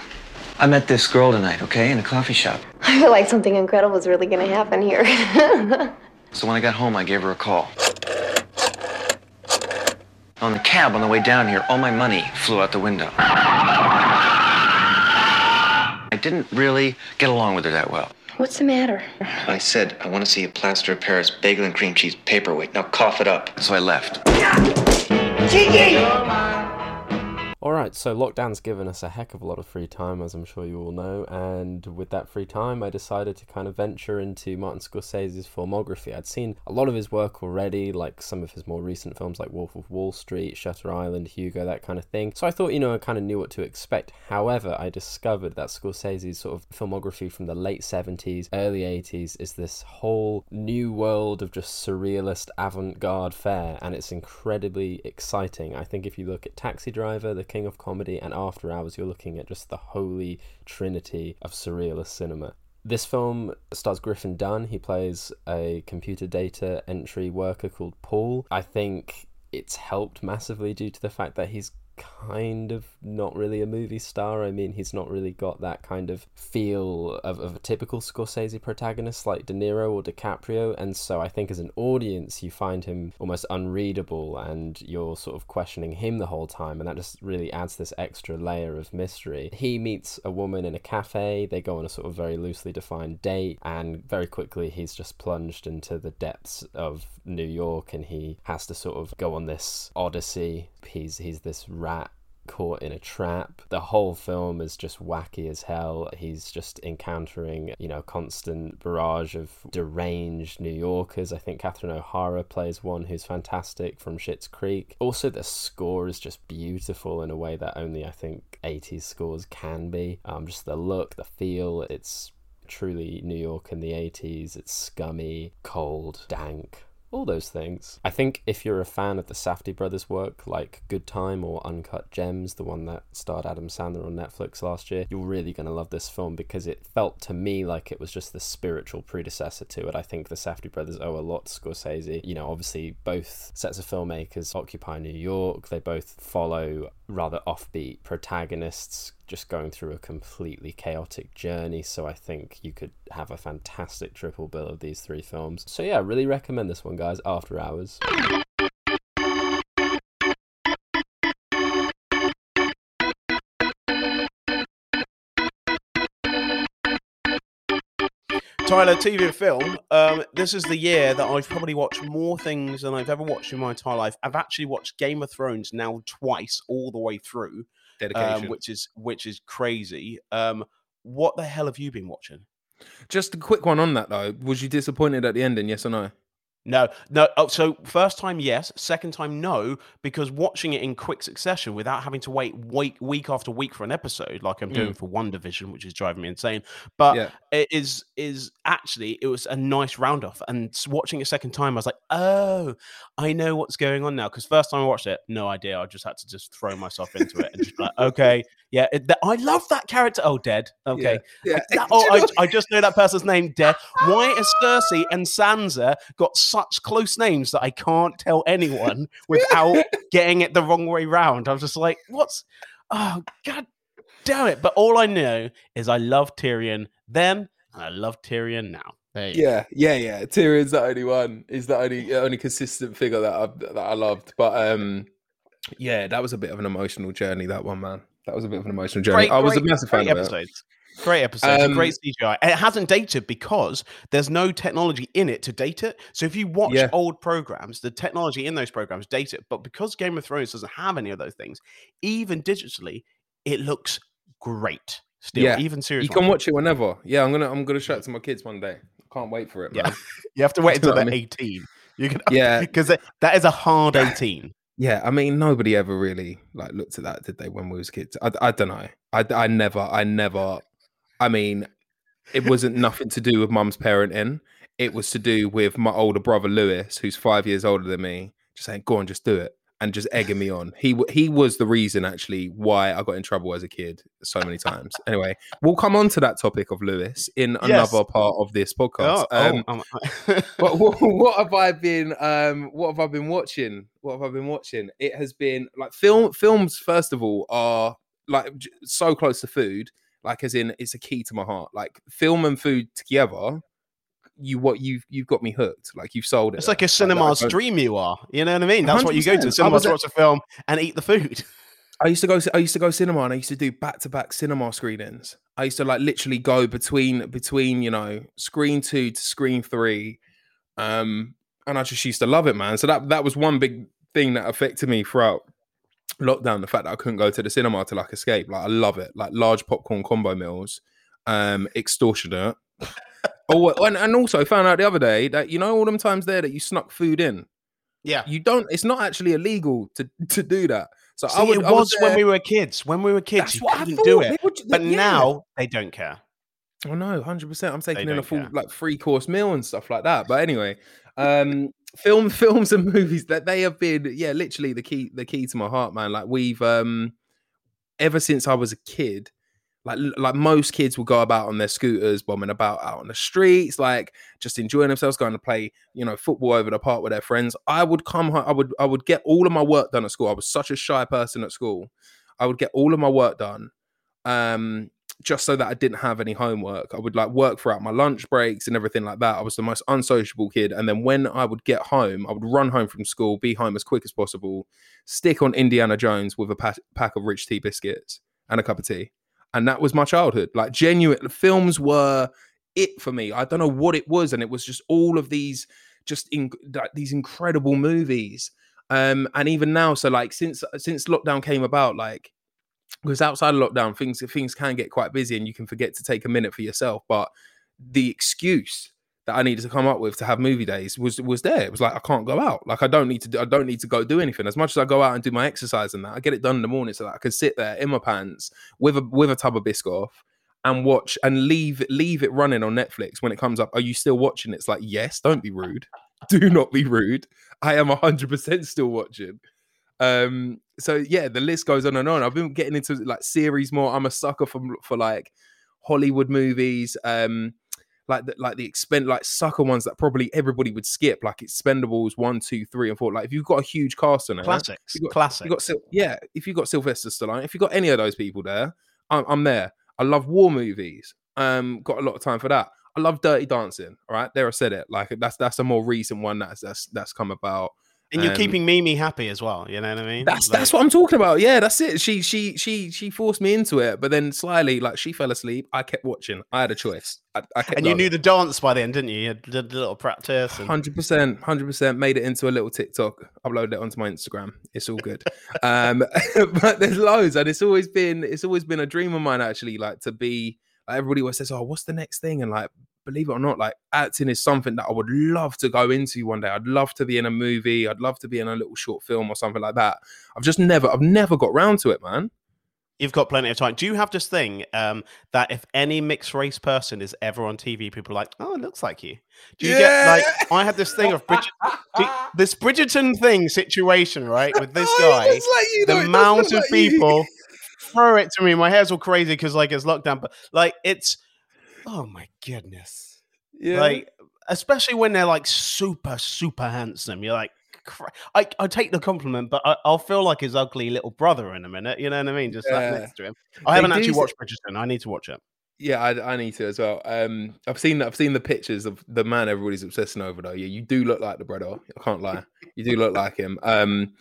I met this girl tonight, okay, in a coffee shop. I feel like something incredible is really going to happen here. So when I got home, I gave her a call. On the cab on the way down here, all my money flew out the window. I didn't really get along with her that well. What's the matter? I said, I want to see a plaster of Paris bagel and cream cheese paperweight. Now cough it up. So I left. Alright, so lockdown's given us a heck of a lot of free time, as I'm sure you all know, and with that free time, I decided to kind of venture into Martin Scorsese's filmography. I'd seen a lot of his work already, like some of his more recent films like Wolf of Wall Street, Shutter Island, Hugo, that kind of thing. So I thought, you know, I kind of knew what to expect. However, I discovered that Scorsese's sort of filmography from the late 70s, early 80s is this whole new world of just surrealist avant garde fare, and it's incredibly exciting. I think if you look at Taxi Driver, The King of Comedy, and After Hours, you're looking at just the holy trinity of surrealist cinema. This film stars Griffin Dunne. He plays a computer data entry worker called Paul. I think it's helped massively due to the fact that he's kind of not really a movie star. I mean, he's not really got that kind of feel of, of a typical Scorsese protagonist like De Niro or DiCaprio. And so I think as an audience, you find him almost unreadable and you're sort of questioning him the whole time. And that just really adds this extra layer of mystery. He meets a woman in a cafe, they go on a sort of very loosely defined date, and very quickly he's just plunged into the depths of New York and he has to sort of go on this odyssey. He's he's this rat caught in a trap. The whole film is just wacky as hell. He's just encountering, you know, constant barrage of deranged New Yorkers. I think Catherine O'Hara plays one who's fantastic from Schitt's Creek. Also, the score is just beautiful in a way that only I think 80s scores can be. Um, just the look, the feel, it's truly New York in the 80s. It's scummy, cold, dank, all those things. I think if you're a fan of the Safdie brothers' work, like Good Time or Uncut Gems, the one that starred Adam Sandler on Netflix last year, you're really going to love this film because it felt to me like it was just the spiritual predecessor to it. I think the Safdie brothers owe a lot to Scorsese. You know, obviously, both sets of filmmakers occupy New York, they both follow rather offbeat protagonists just going through a completely chaotic journey. So I think you could have a fantastic triple bill of these three films. So yeah, really recommend this one, guys. After Hours. Tyler, TV and film. Um, this is the year that I've probably watched more things than I've ever watched in my entire life. I've actually watched Game of Thrones now twice, all the way through, Dedication. um, which is which is crazy. Um, what the hell have you been watching? Just a quick one on that though. Was you disappointed at the ending? Yes or no? No, no. Oh, so first time, yes. Second time, no. Because watching it in quick succession without having to wait week week after week for an episode, like I'm doing mm. for WandaVision, which is driving me insane. But Yeah. it is is actually it was a nice round off. And watching it a second time, I was like, oh, I know what's going on now. Because first time I watched it, no idea. I just had to just throw myself into it and just be like, okay, yeah. It, that, I love that character. Oh, dead. Okay. Yeah. That- oh, I, I just know that person's name, Dead. Why has Cersei and Sansa got such close names that I can't tell anyone without getting it the wrong way round? I was just like, what's. Oh, god damn it. But all I know is I love Tyrion then and I love Tyrion now. Yeah, yeah, yeah. Tyrion's the only one. Is the only only consistent figure that I that I loved. But um, yeah, that was a bit of an emotional journey. That one, man. That was a bit of an emotional journey. Great, I was a great- massive great fan of it. episodes. Great episodes, and Um, great CGI. And it hasn't dated because there's no technology in it to date it. So if you watch Yeah. old programs, the technology in those programs date it. But because Game of Thrones doesn't have any of those things, even digitally, it looks great. Still, Yeah. even serious. You can watch it whenever. Yeah, I'm gonna I'm gonna show it to my kids one day. Can't wait for it. Yeah. You have to wait until they're I 18. You can, Yeah. because that is a hard 18. Yeah, I mean, nobody ever really like looked at that, did they, when we was kids? I, I don't know. I, I never, I never. I mean, it wasn't nothing to do with mum's parenting. It was to do with my older brother Lewis, who's five years older than me, just saying, "Go on, just do it," and just egging me on. He he was the reason actually why I got in trouble as a kid so many times. Anyway, we'll come on to that topic of Lewis in Yes. another part of this podcast. Oh, Um, oh, um, what, what, what have I been um what have I been watching? What have I been watching? It has been like film films first of all are like so close to food, like as in it's a key to my heart. Like film and food together, you what you've you've got me hooked. Like you've sold it. it's like a cinema's don't- dream you are. You know what I mean? That's what you go to. 100%. Cinema to watch a film and eat the food. I used to go. I used to go cinema, and I used to do back to back cinema screenings. I used to like literally go between between you know screen two to screen three, um, and I just used to love it, man. So that that was one big thing that affected me throughout lockdown. The fact that I couldn't go to the cinema to like escape. Like I love it. Like large popcorn combo meals, um, extortionate. Oh, and, and also found out the other day that you know all them times there that you snuck food in. Yeah. You don't. It's not actually illegal to to do that. So See, I would. it I was when we were kids. When we were kids, you couldn't do it. would- But yeah. now they don't care. Oh no, hundred percent. I'm taking in a full care. like three course meal and stuff like that. But anyway, um, film, films, and movies that they have been, yeah, literally the key, the key to my heart, man. Like we've, um, ever since I was a kid, like like most kids will go about on their scooters, bombing about out on the streets, like just enjoying themselves, going to play, you know, football over the park with their friends. I would come home, I would I would get all of my work done at school. I was such a shy person at school. I would get all of my work done. Um, just so that I didn't have any homework. I would like work throughout my lunch breaks and everything like that. I was the most unsociable kid. And then when I would get home, I would run home from school, be home as quick as possible, stick on Indiana Jones with a pa- pack of rich tea biscuits and a cup of tea. And that was my childhood. Like genuine films were it for me. I don't know what it was. And it was just all of these, just in like, these incredible movies. Um, and even now, so like since since lockdown came about, like because outside of lockdown things things can get quite busy and you can forget to take a minute for yourself but the excuse that I needed to come up with to have movie days was was there. It was like I can't go out. Like I don't need to. Do, I don't need to go do anything. As much as I go out and do my exercise and that, I get it done in the morning so that I can sit there in my pants with a with a tub of Biscoff and watch and leave leave it running on Netflix when it comes up. Are you still watching? It's like yes. Don't be rude. Do not be rude. I am hundred percent still watching. Um, so yeah, the list goes on and on. I've been getting into like series more. I'm a sucker for for like Hollywood movies. Um, like the, like the expend like sucker ones that probably everybody would skip, like Expendables one, two, three, and four. Like if you've got a huge cast on it, Classics. you got, Classics. You got Syl- yeah. If you have got Sylvester Stallone, if you have got any of those people there, I'm, I'm there. I love war movies. Um, got a lot of time for that. I love Dirty Dancing. All right, there I said it. Like that's that's a more recent one that's that's that's come about. And you're um, keeping Mimi happy as well. You know what I mean? That's Like- that's what I'm talking about. Yeah, that's it. She she she she forced me into it, but then slyly, like she fell asleep. I kept watching. I had a choice. I, I kept And you knew the dance by then, didn't you? You did a little practice. Hundred percent, hundred percent. Made it into a little TikTok. Uploaded it onto my Instagram. It's all good. um, but there's loads, and it's always been it's always been a dream of mine actually. Like to be. Like everybody always says, "Oh, what's the next thing?" And like, believe it or not, like acting is something that I would love to go into one day. I'd love to be in a movie. I'd love to be in a little short film or something like that. I've just never, I've never got round to it, man. You've got plenty of time. Do you have this thing um, that if any mixed race person is ever on TV, people are like, "Oh, it looks like you." Do you get like? I had this thing of Bridget, this Bridgerton thing situation, right, with this Oh, guy. it like you, the amount of like people throw it to me. My hair's all crazy because like it's lockdown, but like it's oh my goodness, Yeah. like especially when they're like super super handsome. You're like. cra- I, I take the compliment, but I, I'll feel like his ugly little brother in a minute. You know what I mean? Just Yeah. next to him. I They haven't actually watched Bridgerton. I need to watch it. Yeah, I, I need to as well. Um, I've seen I've seen the pictures of the man everybody's obsessing over though. Yeah, you do look like the brother. I can't lie. You do look like him. Um,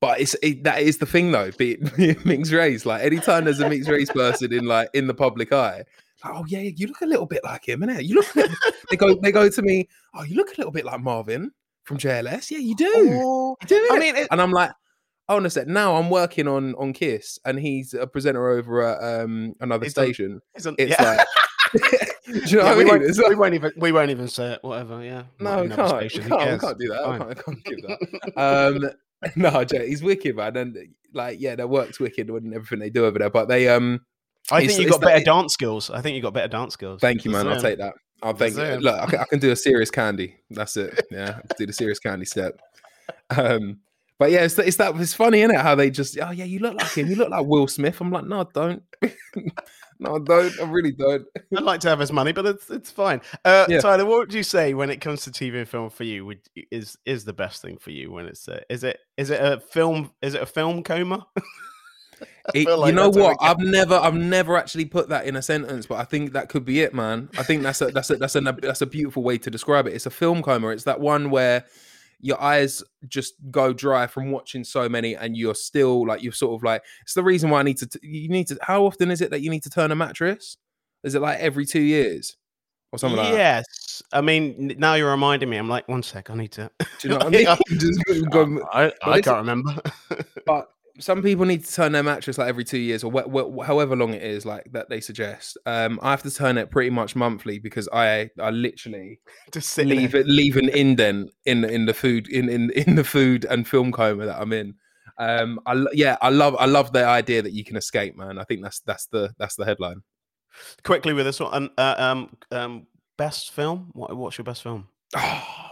but it's it, that is the thing though. Be it mixed race. Like anytime there's a mixed race person in like in the public eye, like, oh yeah, you look a little bit like him, innit? You look. they go they go to me. Oh, you look a little bit like Marvin from JLS. Yeah, you do. Oh, You do. I mean, it- and I'm like. Oh, sec. now I'm working on on Kiss, and he's a presenter over at um, another station. isn't- It's yeah. like, do you know Yeah, what I we, mean? won't, It's we won't even we won't even say it. Whatever. Yeah. no, can't. station, can't, can't do that. I can't, I can't give that. Um, no, Jay, he's wicked, man. And like, yeah, their work's wicked and everything they do over there. But they, um, I It's- think you got better dance skills. I think you got better dance skills. thank you, man. I'll take that. I'll thank you. Look, I can, I can do a serious candy. That's it. Yeah, do the serious candy step. Um, but yeah, it's, it's that it's funny, isn't it? How they just, oh yeah, you look like him. You look like Will Smith. I'm like, no, I don't. no, I don't. I really don't. I'd like to have his money, but it's it's fine. Uh, Yeah. Tyler, what would you say when it comes to TV and film for you? Would is is the best thing for you when it's uh, is it is it a film is it a film coma? It- like you know that's what? I've never, I've never actually put that in a sentence, but I think that could be it, man. I think that's a, that's a, that's a, that's a beautiful way to describe it. It's a film coma. It's that one where your eyes just go dry from watching so many, and you're still like, you're sort of like, it's the reason why I need to. T- you need to. How often is it that you need to turn a mattress? Is it like every two years or something like that? yes, I mean now you're reminding me. I'm like, one sec, I need to. Do you know what I mean? Just go- go- I, I can't remember. but some people need to turn their mattress like every two years or wh- wh- however long it is like that they suggest um i have to turn it pretty much monthly because i i literally Just leave it leave an indent in in the food in in in the food and film coma that i'm in um i yeah i love i love the idea that you can escape man i think that's that's the that's the headline quickly with this one. Uh, um, um, best film. What, what's your best film? oh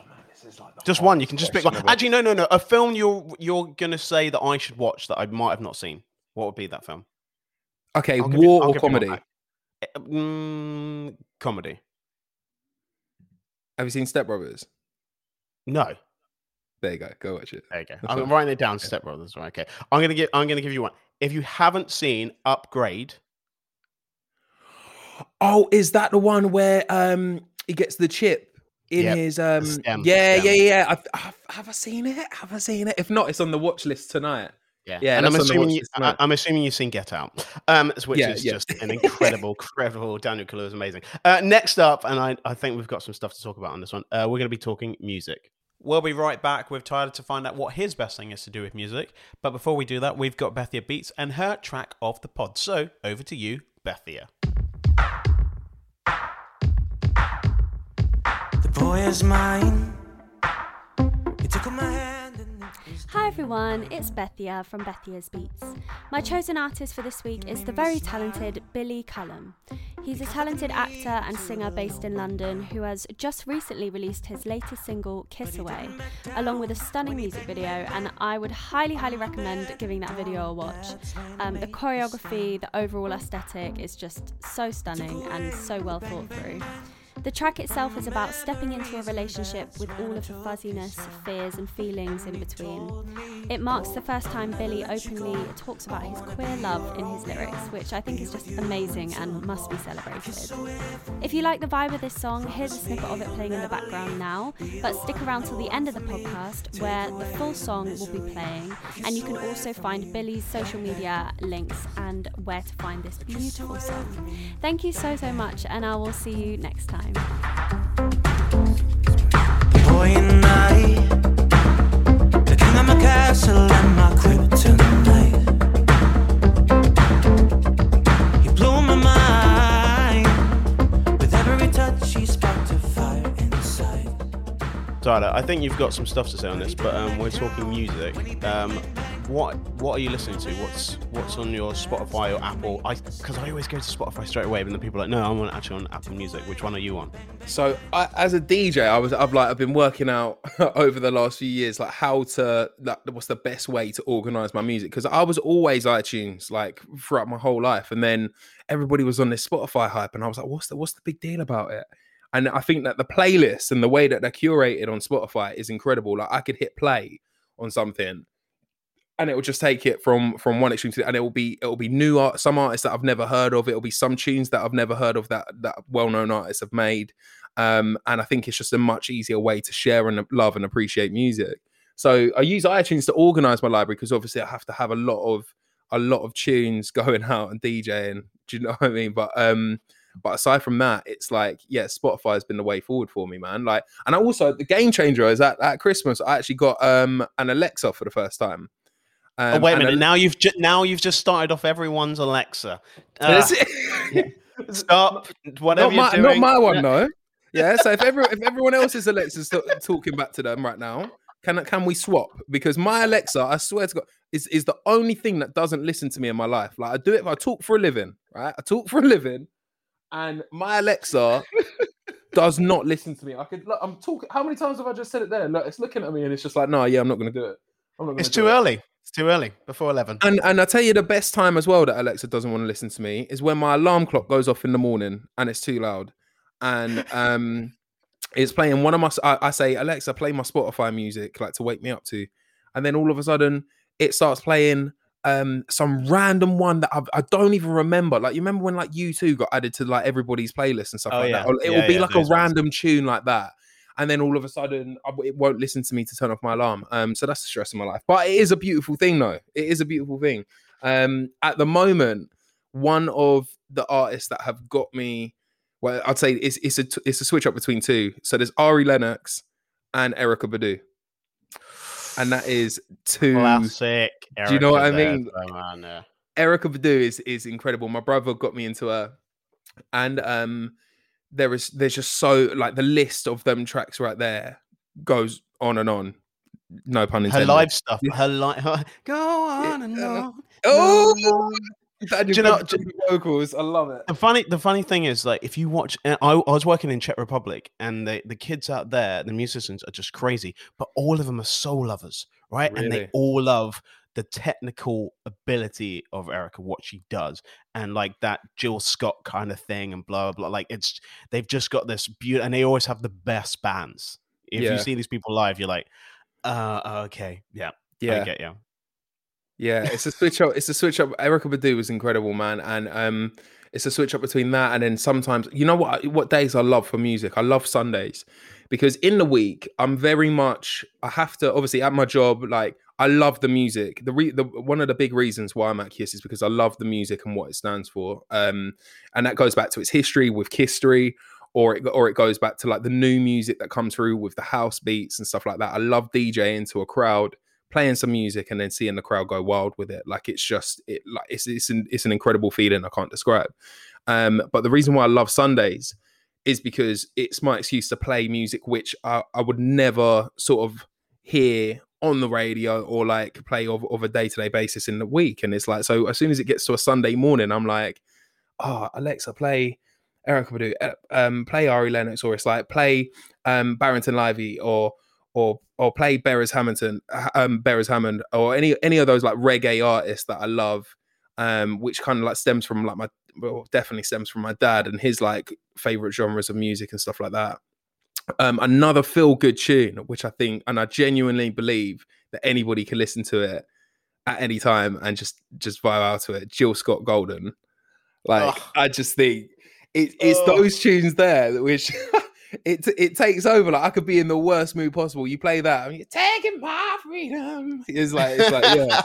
is like the Just one. You can just pick one. Actually, no, no, no. A film you're you're gonna say that I should watch that I might have not seen. What would be that film? okay I'll give you- war or give you one comedy. Mm, comedy. Have you seen Step Brothers? No. There you go. Go watch it. There you go. That's I'm fine. writing it down. Step Brothers. Right. Okay. I'm gonna give. I'm gonna give you one. If you haven't seen Upgrade, Oh, is that the one where um he gets the chip in Yep, his um stem, yeah, stem. yeah, yeah, I've, have have I seen it? Have I seen it? If not, it's on the watch list tonight. yeah, Yeah, and I'm that's on the assuming you, list I, tonight. I'm assuming you've seen Get Out, um, which Yeah, is yeah. just an incredible, incredible. Daniel Kaluuya is amazing. Uh, next up, and I, I think we've got some stuff to talk about on this one. Uh, we're going to be talking music. We'll be right back with Tyler to find out what his best thing is to do with music. But before we do that, we've got Bethia Beats and her track of the pod. So over to you, Bethia. Hi everyone, it's Bethia from Bethia's Beats. My chosen artist for this week is the very talented Billy Cullum. He's a talented actor and singer based in London who has just recently released his latest single, Kiss Away, along with a stunning music video, and I would highly, highly recommend giving that video a watch. Um, the choreography, the overall aesthetic is just so stunning and so well thought through. The track itself is about stepping into a relationship with all of the fuzziness, fears, and feelings in between. It marks the first time Billy openly talks about his queer love in his lyrics, which I think is just amazing and must be celebrated. If you like the vibe of this song, here's a snippet of it playing in the background now, but stick around till the end of the podcast where the full song will be playing, and you can also find Billy's social media links and where to find this beautiful song. Thank you so, so much, and I will see you next time. The boy and I. The king of my castle and my kryptonite. He blew my mind. With every touch, he sparked a fire inside. Tyler, I think you've got some stuff to say on this, but um, we're talking music. Um, what what are you listening to? What's what's on your Spotify or Apple? I because I always go to Spotify straight away, but then people are like, no, I'm on, actually on Apple Music. Which one are you on? So I, as a DJ, I was I've like I've been working out over the last few years like how to like what's the best way to organize my music because I was always iTunes like throughout my whole life, and then everybody was on this Spotify hype, and I was like, what's the what's the big deal about it? And I think that the playlist and the way that they're curated on Spotify is incredible. Like I could hit play on something and it will just take it from from one extreme to and it will be it will be new art some artists that I've never heard of. It'll be some tunes that I've never heard of that that well-known artists have made. Um and I think it's just a much easier way to share and love and appreciate music. So I use iTunes to organize my library because obviously I have to have a lot of a lot of tunes going out and DJing. Do you know what I mean? But um but aside from that, it's like, yeah, Spotify has been the way forward for me, man. Like, and also the game changer is that at Christmas, I actually got um an Alexa for the first time. Oh Um, wait a minute! Now you've ju- now you've just started off everyone's Alexa. Uh, it. stop whatever not my, you're doing. not my one though. Yeah, so if every, if everyone else's Alexa's talking back to them right now, can can we swap? Because my Alexa, I swear to God, is is the only thing that doesn't listen to me in my life. Like I do it, I talk for a living, right? I talk for a living, and my Alexa does not listen to me. I could, look, I'm talking. How many times have I just said it there? Look, it's looking at me, and it's just like, no, yeah, I'm not going to do it. I'm not. Gonna It's too it. early. Too early. Before eleven. And and I tell you the best time as well that Alexa doesn't want to listen to me is when my alarm clock goes off in the morning and it's too loud, and um, it's playing one of my. I, I say Alexa, play my Spotify music like to wake me up to, and then all of a sudden it starts playing um some random one that I've, I don't even remember. Like you remember when like U2 got added to like everybody's playlist and stuff Oh, like yeah. that. It Yeah, will be yeah, like a those ones. random tune like that. And then all of a sudden, it won't listen to me to turn off my alarm. Um, so that's the stress in my life. But it is a beautiful thing, though. It is a beautiful thing. Um, at the moment, one of the artists that have got me, well, I'd say it's it's a it's a switch up between two. So there's Ari Lennox and Erykah Badu, and that is two. Classic. Do you know what I mean? Man, yeah. Erykah Badu is is incredible. My brother got me into her, and um, there is there's just so like the list of them tracks right there goes on and on. No pun intended. Her live stuff. Her live. Go on and on. Oh, Do you know- vocals. I love it. The funny, the funny thing is, like, if you watch, I, I was working in Czech Republic, and the the kids out there, the musicians are just crazy, but all of them are soul lovers, right? And they all love the technical ability of Erykah, what she does, and like that Jill Scott kind of thing, and blah blah. blah. Like it's they've just got this beauty, and they always have the best bands. If Yeah. you see these people live, you're like, uh, okay, yeah, Yeah. I get you. Yeah, it's a switch up. It's a switch up. Erykah Badu was incredible, man, and um, it's a switch up between that and then sometimes you know what what days I love for music. I love Sundays because in the week I'm very much I have to obviously at my job like I love the music. The, re- the one of the big reasons why I'm at Kiss is because I love the music and what it stands for. Um, and that goes back to its history with Kisstory, or it or it goes back to like the new music that comes through with the house beats and stuff like that. I love DJing to a crowd playing some music and then seeing the crowd go wild with it like it's just it like it's it's an, it's an incredible feeling i can't describe um but the reason why i love sundays is because it's my excuse to play music which i, I would never sort of hear on the radio or like play of, of a day-to-day basis in the week and it's like so as soon as it gets to a sunday morning i'm like oh alexa play Erykah Badu, uh, um, play Ari Lennox, or it's like play um, Barrington Levy, or or or play Beres Hamilton, um, Beres Hammond, or any any of those like reggae artists that I love, um, which kind of like stems from like my well, definitely stems from my dad and his like favorite genres of music and stuff like that. Um, another feel good tune, which I think and I genuinely believe that anybody can listen to it at any time and just just vibe out to it. Jill Scott Golden, like. I just think it, it's those tunes there that which it it takes over. Like I could be in the worst mood possible. You play that, and you're taking my freedom. It's like it's like yeah,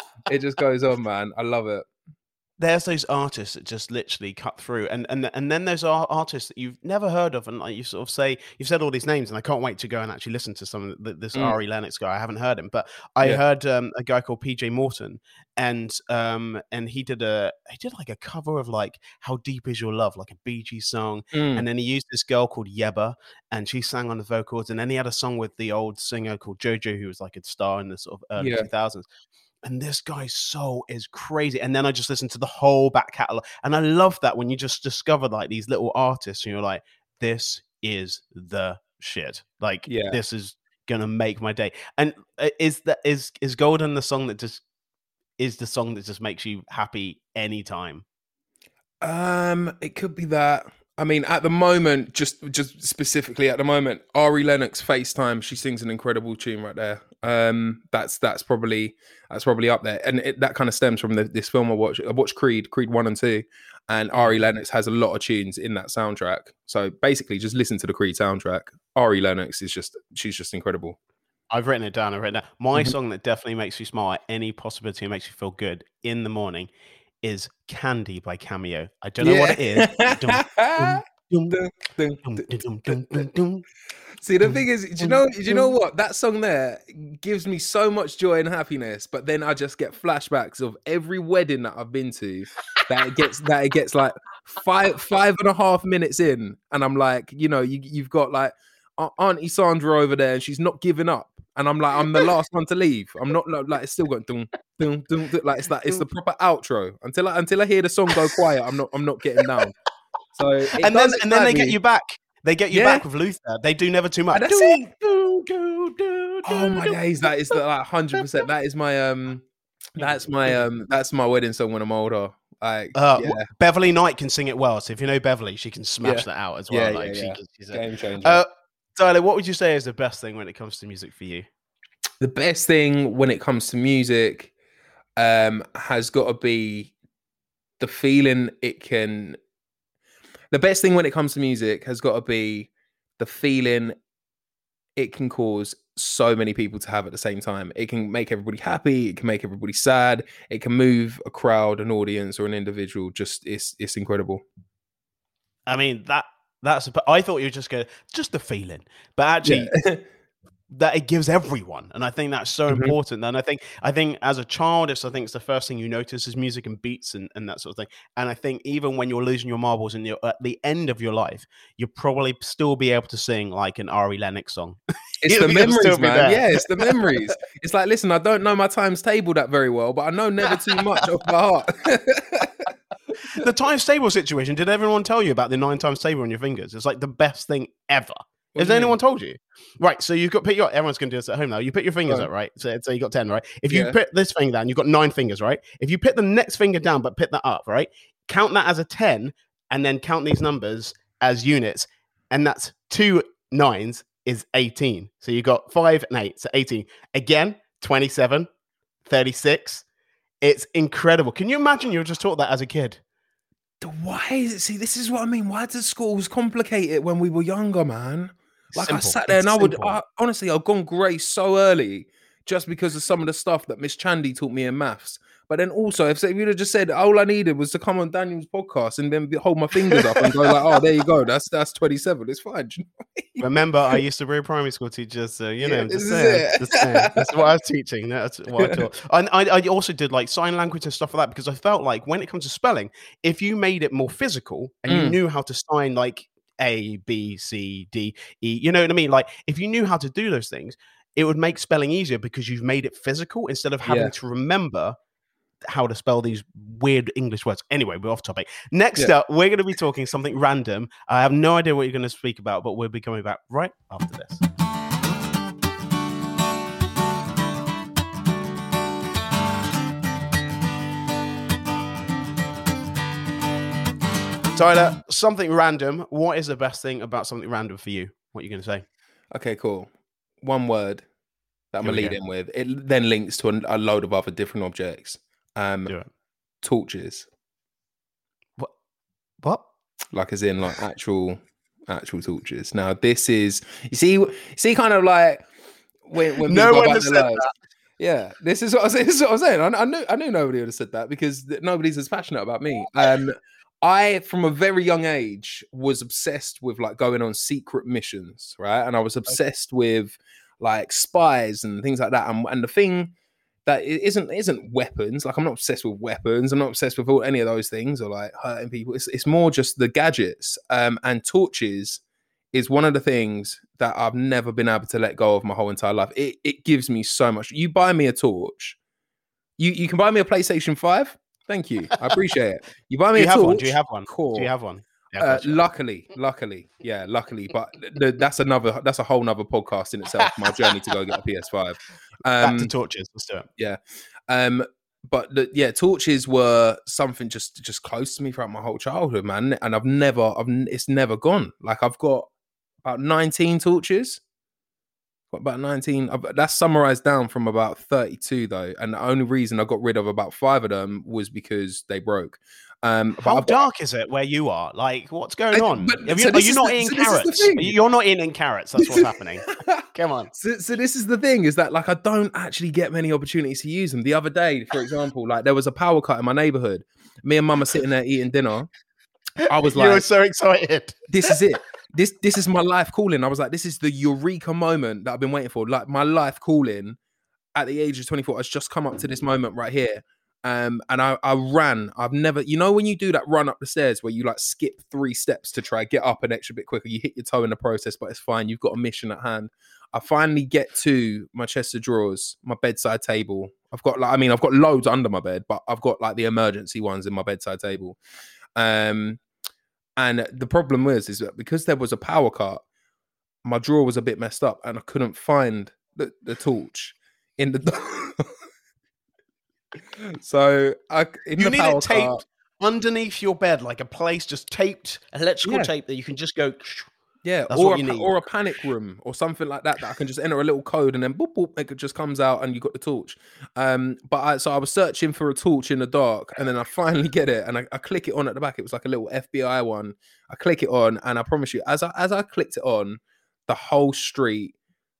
it just goes on, man. I love it. There's those artists that just literally cut through and and and then there's artists that you've never heard of and like you sort of say you've said all these names and i can't wait to go and actually listen to some of this Mm. ari lennox guy i haven't heard him but i Yeah. heard um, a guy called pj morton and um and he did a he did like a cover of like how deep is your love like a Bee Gees song Mm. and then he used this girl called Yebba, and she sang on the vocals. And then he had a song with the old singer called JoJo, who was like a star in the sort of early Yeah. 2000s. And this guy's soul is crazy. And then I just listened to the whole back catalog, and I love that when you just discover like these little artists, and you're like, this is the shit. Like, Yeah. this is gonna make my day. And uh, is that is is Golden the song that just is the song that just makes you happy anytime? Um, it could be that. I mean, at the moment, just just specifically at the moment, Ari Lennox FaceTime, she sings an incredible tune right there. Um, that's that's probably that's probably up there, and it, that kind of stems from the, this film I watched. I watched Creed, Creed one and two, and Ari Lennox has a lot of tunes in that soundtrack. So basically, just listen to the Creed soundtrack. Ari Lennox is just she's just incredible. I've written it down. I've written it down. My Mhm. song that definitely makes you smile at any possibility and makes you feel good in the morning is Candy by Cameo. I don't know what it is. Dum, dum, dum, Dun, dun, dun. See, the thing is, do you know, do you know what? That song there gives me so much joy and happiness, but then I just get flashbacks of every wedding that I've been to that it gets that it gets like five five and a half minutes in, and I'm like, you know, you you've got like Auntie Sandra over there, and she's not giving up. And I'm like, I'm the last one to leave. I'm not like, it's still going dum, dum, dum, like it's like it's the proper outro. Until I until I hear the song go quiet, I'm not I'm not getting down. So And then and then they excite get you back. They get you Yeah. back with Luther. They do never too much. Do, do, do, Oh my days, that is the, like hundred percent. That is my um, that's my um, that's my wedding song when I'm older. Like, Uh, yeah, Beverly Knight can sing it well. So if you know Beverly, she can smash Yeah. that out as well. Yeah, like yeah, she, yeah. she's a, game changer. uh, Tyler, what would you say is the best thing when it comes to music for you? the best thing when it comes to music, um, has got to be the feeling it can. The best thing when it comes to music has got to be the feeling it can cause so many people to have at the same time. It can make everybody happy. It can make everybody sad. It can move a crowd, an audience, or an individual. Just it's it's incredible. I mean that that's. I thought you were just going just the feeling, but actually that it gives everyone, and I think that's so Mhm. important. And I think I think as a child, it's I think it's the first thing you notice is music and beats and, and that sort of thing. And I think even when you're losing your marbles and you're at the end of your life, you'll probably still be able to sing like an Ari Lennox song. It's the memories, man. Yeah, it's the memories. It's like, listen, I don't know my times table that very well, but I know never too much off by heart. the times table situation. Did everyone tell you about the nine times table on your fingers? It's like the best thing ever. What Has anyone mean? told you? Right, so you've got put your everyone's gonna do this at home now. You put your fingers on. up, right? So, so you got ten, right? If you Yeah. put this finger down, you've got nine fingers, right? If you put the next finger down but put that up, right? Count that as a ten, and then count these numbers as units, and that's two nines is 18. So you got five and eight, so 18. Again, 27, 36. It's incredible. Can you imagine you were just taught that as a kid? Why is it? See, this is what I mean. Why did schools complicate it when we were younger, man? Like I sat there It's and I would. I, honestly, I've gone grey so early just because of some of the stuff that Miss Chandy taught me in maths. But then also, if if you'd have just said all I needed was to come on Daniel's podcast and then hold my fingers up and go like, "Oh, there you go, that's that's twenty seven. It's fine." You know what I mean? Remember, I used to be a primary school teacher, so you know, Yeah, just this is saying, it. just saying. That's what I was teaching. That's what I taught. And I, I also did like sign language and stuff like that because I felt like when it comes to spelling, if you made it more physical and you Mm. knew how to sign like A, B, C, D, E, you know what I mean? Like if you knew how to do those things, it would make spelling easier because you've made it physical instead of having Yeah. to remember how to spell these weird English words. Anyway, we're off topic. Next Yeah. up, we're going to be talking something random. I have no idea what you're going to speak about, but we'll be coming back right after this. Tyler, something random. What is the best thing about something random for you? What are you going to say? Okay, cool. One word that I'm gonna lead go. in with. It then links to a, a load of other different objects. Um, Do it. torches, What? What? like as in like actual actual torches. Now this is you see see kind of like when when No one has said lives- that. Yeah, this is what I was, this is what I'm saying. I, I knew I knew nobody would have said that because nobody's as passionate about me. Um, I from a very young age was obsessed with like going on secret missions, right? And I was obsessed with like spies and things like that. And, and the thing that it isn't isn't weapons. Like I'm not obsessed with weapons. I'm not obsessed with all, any of those things or like hurting people. It's it's more just the gadgets. Um, and torches is one of the things that I've never been able to let go of my whole entire life. It it gives me so much. You buy me a torch, you you can buy me a PlayStation Five. Thank you, I appreciate it. You buy Do me you a have torch. one? Do you have one? Cool. Do you have one? Yeah, Uh, luckily, luckily, yeah, luckily, but th- th- that's another that's a whole nother podcast in itself. My journey to go get a PS5. Back to Um, torches. Let's do it. yeah, um, but the, yeah, torches were something just just close to me throughout my whole childhood, man. And I've never, I've it's never gone. Like I've got about nineteen torches. Got about nineteen. I've- That's summarized down from about thirty-two though, and the only reason I got rid of about five of them was because they broke. Um, How I've got- dark is it where you are? Like, what's going on? but- you, so are you not the- eating so this is the carrots? You're not eating carrots. That's what's happening. Come on. So, so this is the thing is that like I don't actually get many opportunities to use them. The other day, for example, like there was a power cut in my neighborhood. Me and mum are sitting there eating dinner. I was like, you were so excited. this is it. This this is my life calling. I was like, this is the eureka moment that I've been waiting for. Like my life calling at the age of 24 has just come up to this moment right here. Um, and I, I ran. I've never, you know, when you do that run up the stairs where you like skip three steps to try get up an extra bit quicker, you hit your toe in the process, but it's fine. You've got a mission at hand. I finally get to my chest of drawers, my bedside table. I've got like, I mean, I've got loads under my bed, but I've got like the emergency ones in my bedside table. Um, and the problem was is that because there was a power cut, my drawer was a bit messed up, and I couldn't find the, the torch in the. so I in You the need power it taped cut, underneath your bed, like a place just taped electrical Yeah. tape that you can just go. Yeah, That's or a, you pa- need. or a panic room or something like that that I can just enter a little code and then boop boop it just comes out and you got the torch. Um, but I so I was searching for a torch in the dark and then I finally get it and I, I click it on at the back. It was like a little FBI one. I click it on and I promise you, as I as I clicked it on, the whole street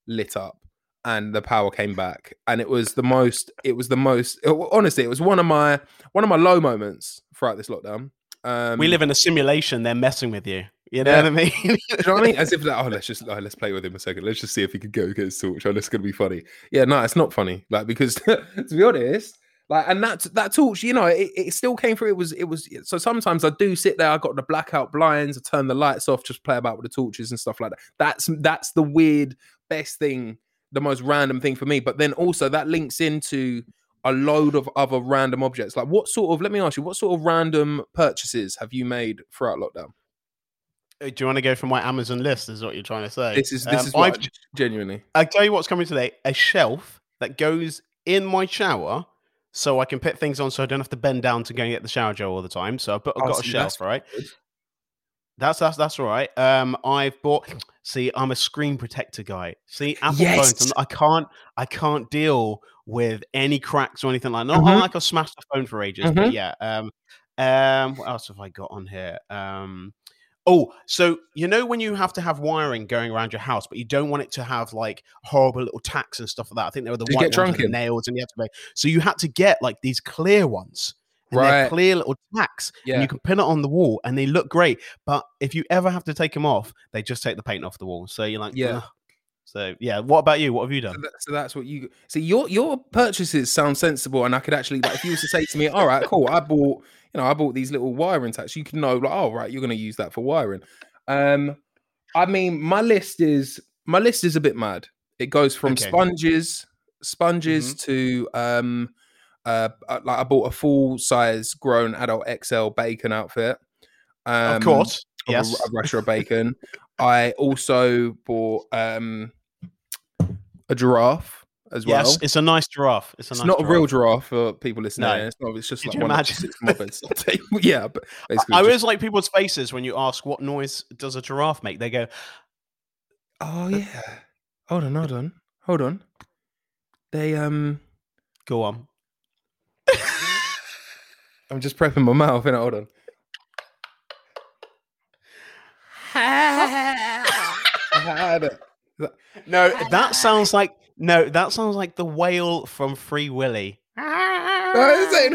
lit up and the power came back and it was the most it was the most it- honestly it was one of my one of my low moments throughout this lockdown um we live in a simulation. They're messing with you. You know Yeah. what I mean? you know what I mean? As if like, oh, let's just oh, let's play with him a second. Let's just see if he could go get his torch. Oh, that's gonna be funny. Yeah, no, it's not funny. Like because to be honest, like and that that torch, you know, it, it still came through. It was it was so sometimes I do sit there. I got the blackout blinds. I turn the lights off, just play about with the torches and stuff like that. That's that's the weird best thing, the most random thing for me. But then also that links into a load of other random objects. Like what sort of? Let me ask you, what sort of random purchases have you made throughout lockdown? Uh, Do you want to go from my Amazon list? Is what you're trying to say? This is this Um, is what I've, genuinely. I tell you what's coming today: a shelf that goes in my shower, so I can put things on, so I don't have to bend down to go and get the shower gel all the time. So I've, put, I've Oh, got a shelf, right? good. That's that's that's all right. Um, I've bought. See, I'm a screen protector guy. See, Apple Yes. phones. I'm- I can't. I can't deal with any cracks or anything like. That. Not Mhm. like I smashed the phone for ages, but yeah. Um, um, what else have I got on here? Um, oh, so you know when you have to have wiring going around your house, but you don't want it to have like horrible little tacks and stuff like that. I think they were the Did white ones with the nails, and you had to make. So you had to get like these clear ones. And Right. clear little tacks, and Yeah. you can pin it on the wall, and they look great. But if you ever have to take them off, they just take the paint off the wall. So you're like, Yeah. So yeah, what about you? What have you So, done? that, so that's what you see. Your your purchases sound sensible, and I could actually like if you was to say to me, "All right, cool, I bought you know I bought these little wiring tacks," you can know like, "Oh right, you're going to use that for wiring." Um, I mean, my list is my list is a bit mad. It goes from Okay. sponges, sponges to um, uh, uh, like I bought a full size grown adult XL bacon outfit. Um, of course, a- yes. a, rasher of bacon. I also bought um a giraffe as well. Yes, it's a nice giraffe. It's a It's nice not a real giraffe. giraffe for people listening. No. It's not. It's just Could like you one imagine? of six muppets. yeah, but basically, I just- always like people's faces when you ask what noise does a giraffe make. They go, oh yeah. Hold on, hold on, hold on. They um. "Go on." I'm just prepping my mouth. And hold on. I had it. No, that sounds like no, that sounds like the whale from Free Willy. Is it?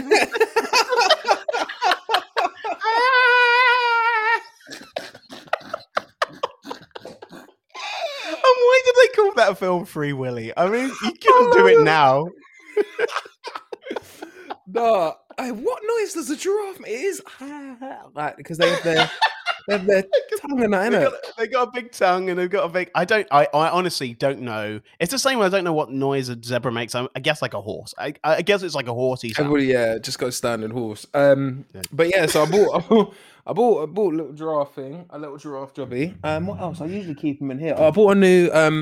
And why did they call that film Free Willy? I mean, you couldn't do it now. No, hey, what noise does a giraffe make? It is like because they have their they have their tongue They got, they got a big tongue and they've got a big. I don't. I, I honestly don't know. It's the same. I don't know what noise a zebra makes. I, I guess like a horse. I, I guess it's like a horsey sound. Everybody, yeah, just go standard horse. Um, Yeah. but yeah, so I bought, I bought, I bought, I bought a little giraffe thing, a little giraffe jobby. Um, what else? I usually keep them in here. Oh, I bought a new um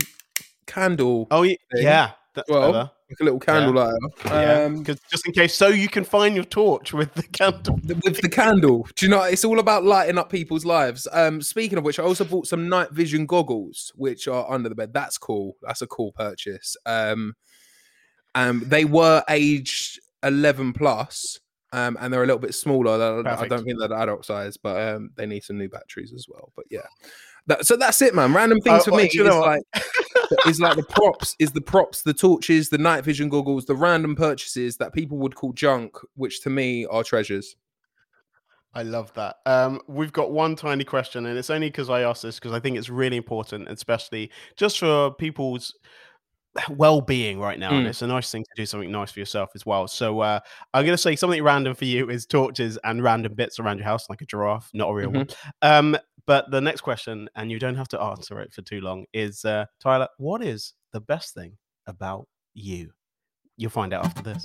candle, Oh yeah, thing. yeah. That's well, clever. Like a little candle lighter. Yeah, Um, just in case, so you can find your torch with the candle. with the candle. Do you know? It's all about lighting up people's lives. Um, speaking of which, I also bought some night vision goggles, which are under the bed. That's cool. That's a cool purchase. Um, um, they were aged eleven plus. Um, and they're a little bit smaller. I don't think they're the adult size, but um, they need some new batteries as well. But yeah, that, so that's it, man. Random things Uh, for well, me you is know what? like is like the props, is the props, the torches, the night vision goggles, the random purchases that people would call junk, which to me are treasures. I love that. Um, we've got one tiny question, and it's only because I asked this because I think it's really important, especially just for people's well-being right now. And Mm. it's a nice thing to do something nice for yourself as well. So uh, I'm going to say something random for you is torches and random bits around your house, like a giraffe, not a real one. Um, but the next question, and you don't have to answer it for too long, is uh, Tyler, what is the best thing about you? You'll find out after this.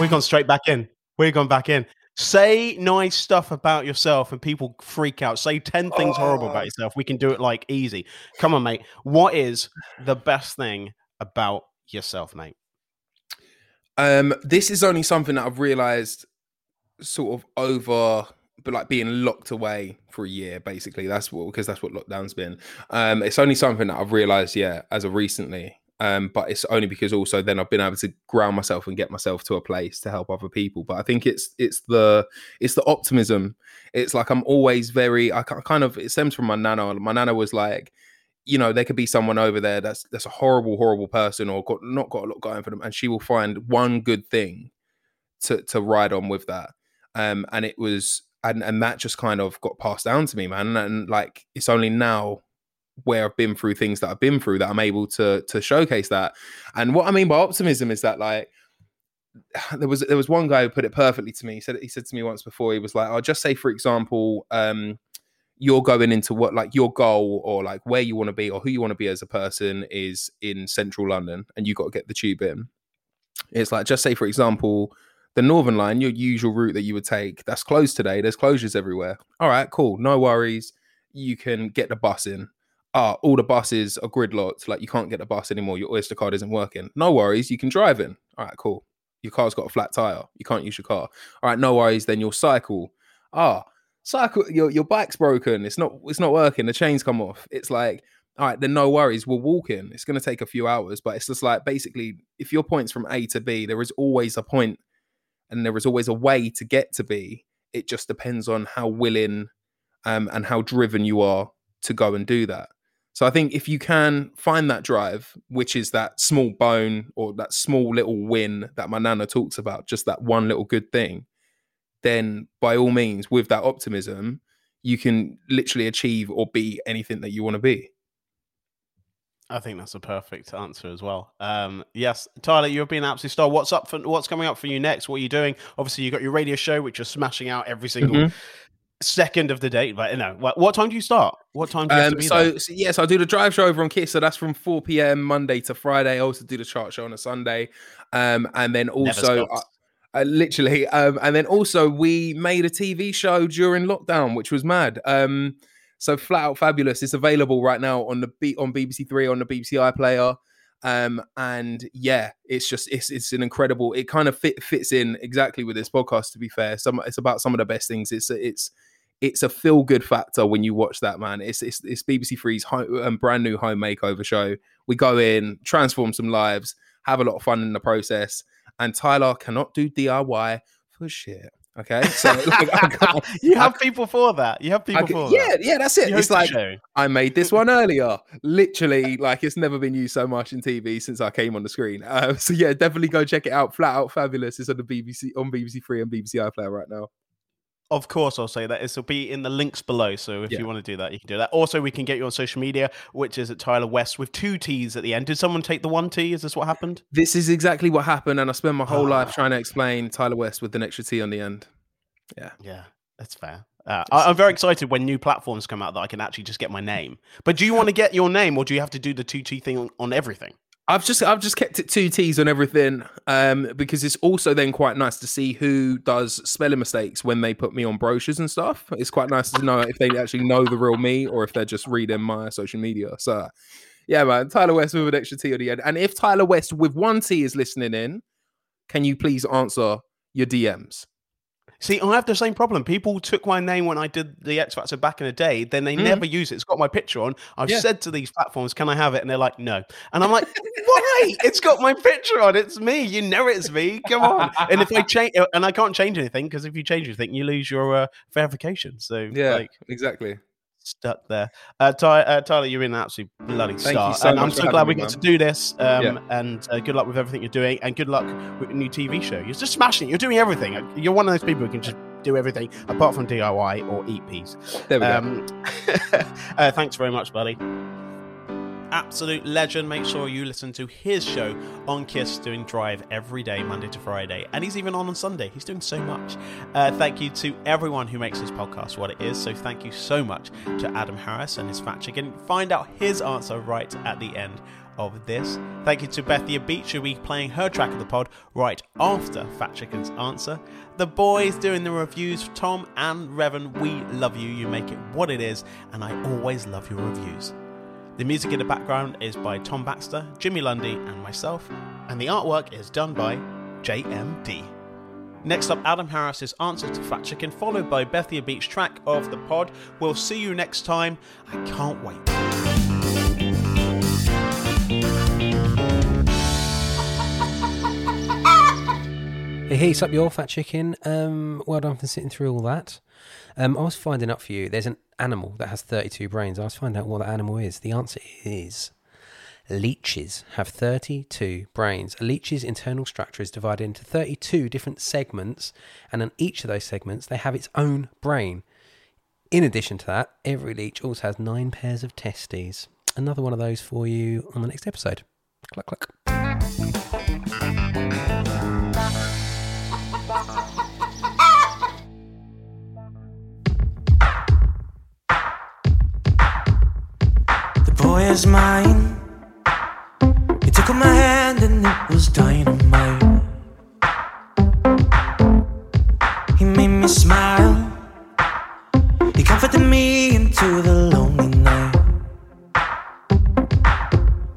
We've gone straight back in. We've gone back in. Say nice stuff about yourself and people freak out. Say 10 things horrible Oh. about yourself. We can do it like easy. Come on, mate. What is the best thing about yourself, mate? Um, this is only something that I've realized sort of over but like being locked away for a year basically. That's what because that's what lockdown's been. Um it's only something that i've realized yeah as of recently. Um but it's only because also then i've been able to ground myself and get myself to a place to help other people. But i think it's it's the it's the optimism. It's like i'm always very i kind of it stems from my nana. My nana was like you know there could be someone over there that's that's a horrible horrible person or got not got a lot going for them and she will find one good thing to to ride on with that. Um and it was and and that just kind of got passed down to me man and like it's only now where I've been through things that I've been through that I'm able to to showcase that. And what I mean by optimism is that like there was there was one guy who put it perfectly to me. He said he said to me once before he was like I'll just say for example um you're going into what like your goal or like where you want to be or who you want to be as a person is in central London and you got to get the tube in. It's like just say for example, the Northern Line, your usual route that you would take, that's closed today. There's closures everywhere. All right, cool, no worries. You can get the bus in. Ah, all the buses are gridlocked. Like you can't get the bus anymore. Your Oyster card isn't working. No worries, you can drive in. All right, cool. Your car's got a flat tire. You can't use your car. All right, no worries. Then you'll cycle. Ah, cycle. Your your bike's broken. It's not it's not working. The chains come off. It's like all right, then no worries. we're walking. It's going to take a few hours, but it's just like basically, if your point's from A to B, there is always a point and there is always a way to get to B. It just depends on how willing um, and how driven you are to go and do that. So I think if you can find that drive, which is that small bone or that small little win that my nana talks about, just that one little good thing, then by all means, with that optimism, you can literally achieve or be anything that you want to be. I think that's a perfect answer as well. Um, yes, Tyler, you've been an absolute star. What's up for what's coming up for you next? What are you doing? Obviously, you got your radio show, which you're smashing out every single Mhm. second of the day. But no, what, what time do you start? What time do you Um, be so, so yes, I do the drive show over on Kiss. So that's from 4 p.m. Monday to Friday. I also do the chart show on a Sunday, um, and then also I literally, um, and then also we made a TV show during lockdown, which was mad. Um, so flat out fabulous. It's available right now on the B- on BBC Three on the BBC iPlayer. Um, and yeah, it's just it's it's an incredible. It kind of fit, fits in exactly with this podcast. To be fair, some it's about some of the best things. It's it's it's a feel good factor when you watch that man. It's it's, it's BBC Three's home, um, brand new home makeover show. We go in, transform some lives, have a lot of fun in the process. And Tyler cannot do DIY for shit. Okay, so like, I you I have people for that. You have people can- for yeah, that. yeah, yeah, that's it. You it's like. I made this one earlier. Literally, like it's never been used so much in TV since I came on the screen. Uh, so yeah, definitely go check it out. Flat out fabulous. It's on the BBC on BBC Three and BBC iPlayer right now. Of course, I'll say that. Will be in the links below. So if Yeah. you want to do that, you can do that. Also, we can get you on social media, which is at Tyler West with two T's at the end. Did someone take the one T? Is this what happened? This is exactly what happened, and I spent my whole life Ah. trying to explain Tyler West with an extra T on the end. Yeah. Yeah, that's fair. Uh, I, I'm very excited when new platforms come out that I can actually just get my name. But do you want to get your name, or do you have to do the two T thing on, on everything? I've just I've just kept it two T's on everything um, because it's also then quite nice to see who does spelling mistakes when they put me on brochures and stuff. It's quite nice to know if they actually know the real me or if they're just reading my social media. So yeah, man, Tyler West with an extra T on the end. And if Tyler West with one T is listening in, can you please answer your DMs? See, I have the same problem. People took my name when I did the X Factor back in the day. Then they Mhm. never use it. It's got my picture on. I've Yeah. said to these platforms, "Can I have it?" And they're like, "No." And I'm like, "Why? It's got my picture on. It's me. You know it's me. Come on." And if I change, and I can't change anything because if you change anything, you lose your uh, verification. So Yeah, like exactly. Stuck there. Uh, Ty, uh, Tyler, you're in an absolute bloody Thank you star, so and I'm so glad we got to do this. Um, Yeah. And uh, good luck with everything you're doing, and good luck with the new TV show. You're just smashing it. You're doing everything. You're one of those people who can just do everything apart from DIY or eat peas. There we go. Um, uh, thanks very much, buddy. Absolute legend. Make sure you listen to his show on Kiss, doing Drive every day, Monday to Friday. And he's even on on Sunday. He's doing so much. Uh, thank you to everyone who makes this podcast what it is. So thank you so much to Adam Harris and his fact check. And find out his answer right at the end of this. Thank you to Bethia Beach, who'll be playing her track of the pod right after Fat Chicken's answer. The boys doing the reviews, Tom and Revan, we love you. You make it what it is, and I always love your reviews. The music in the background is by Tom Baxter, Jimmy Lundy, and myself, and the artwork is done by JMD. Next up, Adam Harris's answer to Fat Chicken, followed by Bethia Beach track of the pod. We'll see you next time. I can't wait. Hey, heats up your fat chicken. Um, well done for sitting through all that. Um, I was finding out for you. There's an animal that has 32 brains. I was finding out what that animal is. The answer is leeches have 32 brains. A leech's internal structure is divided into 32 different segments, and on each of those segments, they have its own brain. In addition to that, every leech also has nine pairs of testes. Another one of those for you on the next episode. Cluck, cluck. Boy is mine. He took my hand and it was dynamite. He made me smile. He comforted me into the lonely night.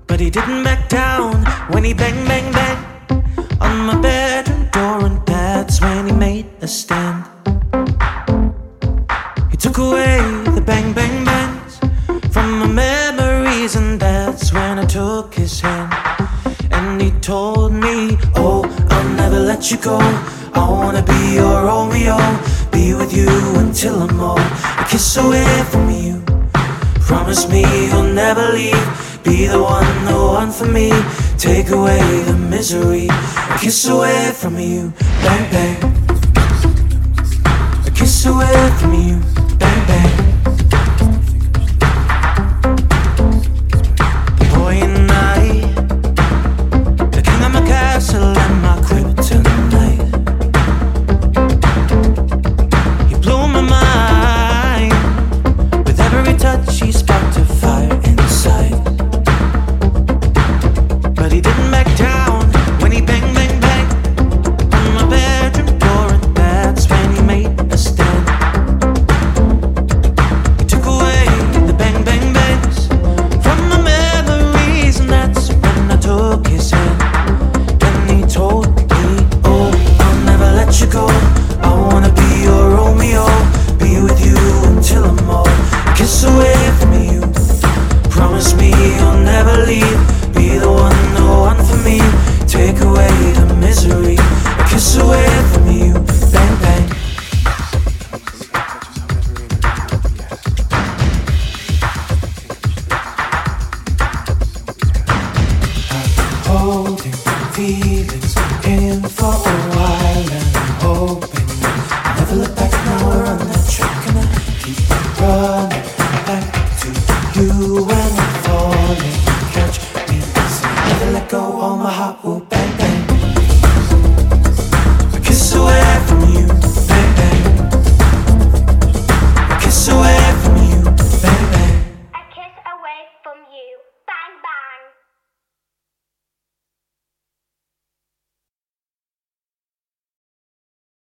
But he didn't back down when he bang, bang, bang on my bedroom door, and that's when he made a stand. He took away the bang, bang, and that's when I took his hand and he told me, Oh, I'll never let you go. I wanna be your Romeo, be with you until I'm old. A kiss away from you. Promise me you'll never leave. Be the one, the one for me. Take away the misery. A kiss away from you. Bang, bang. A kiss away from you.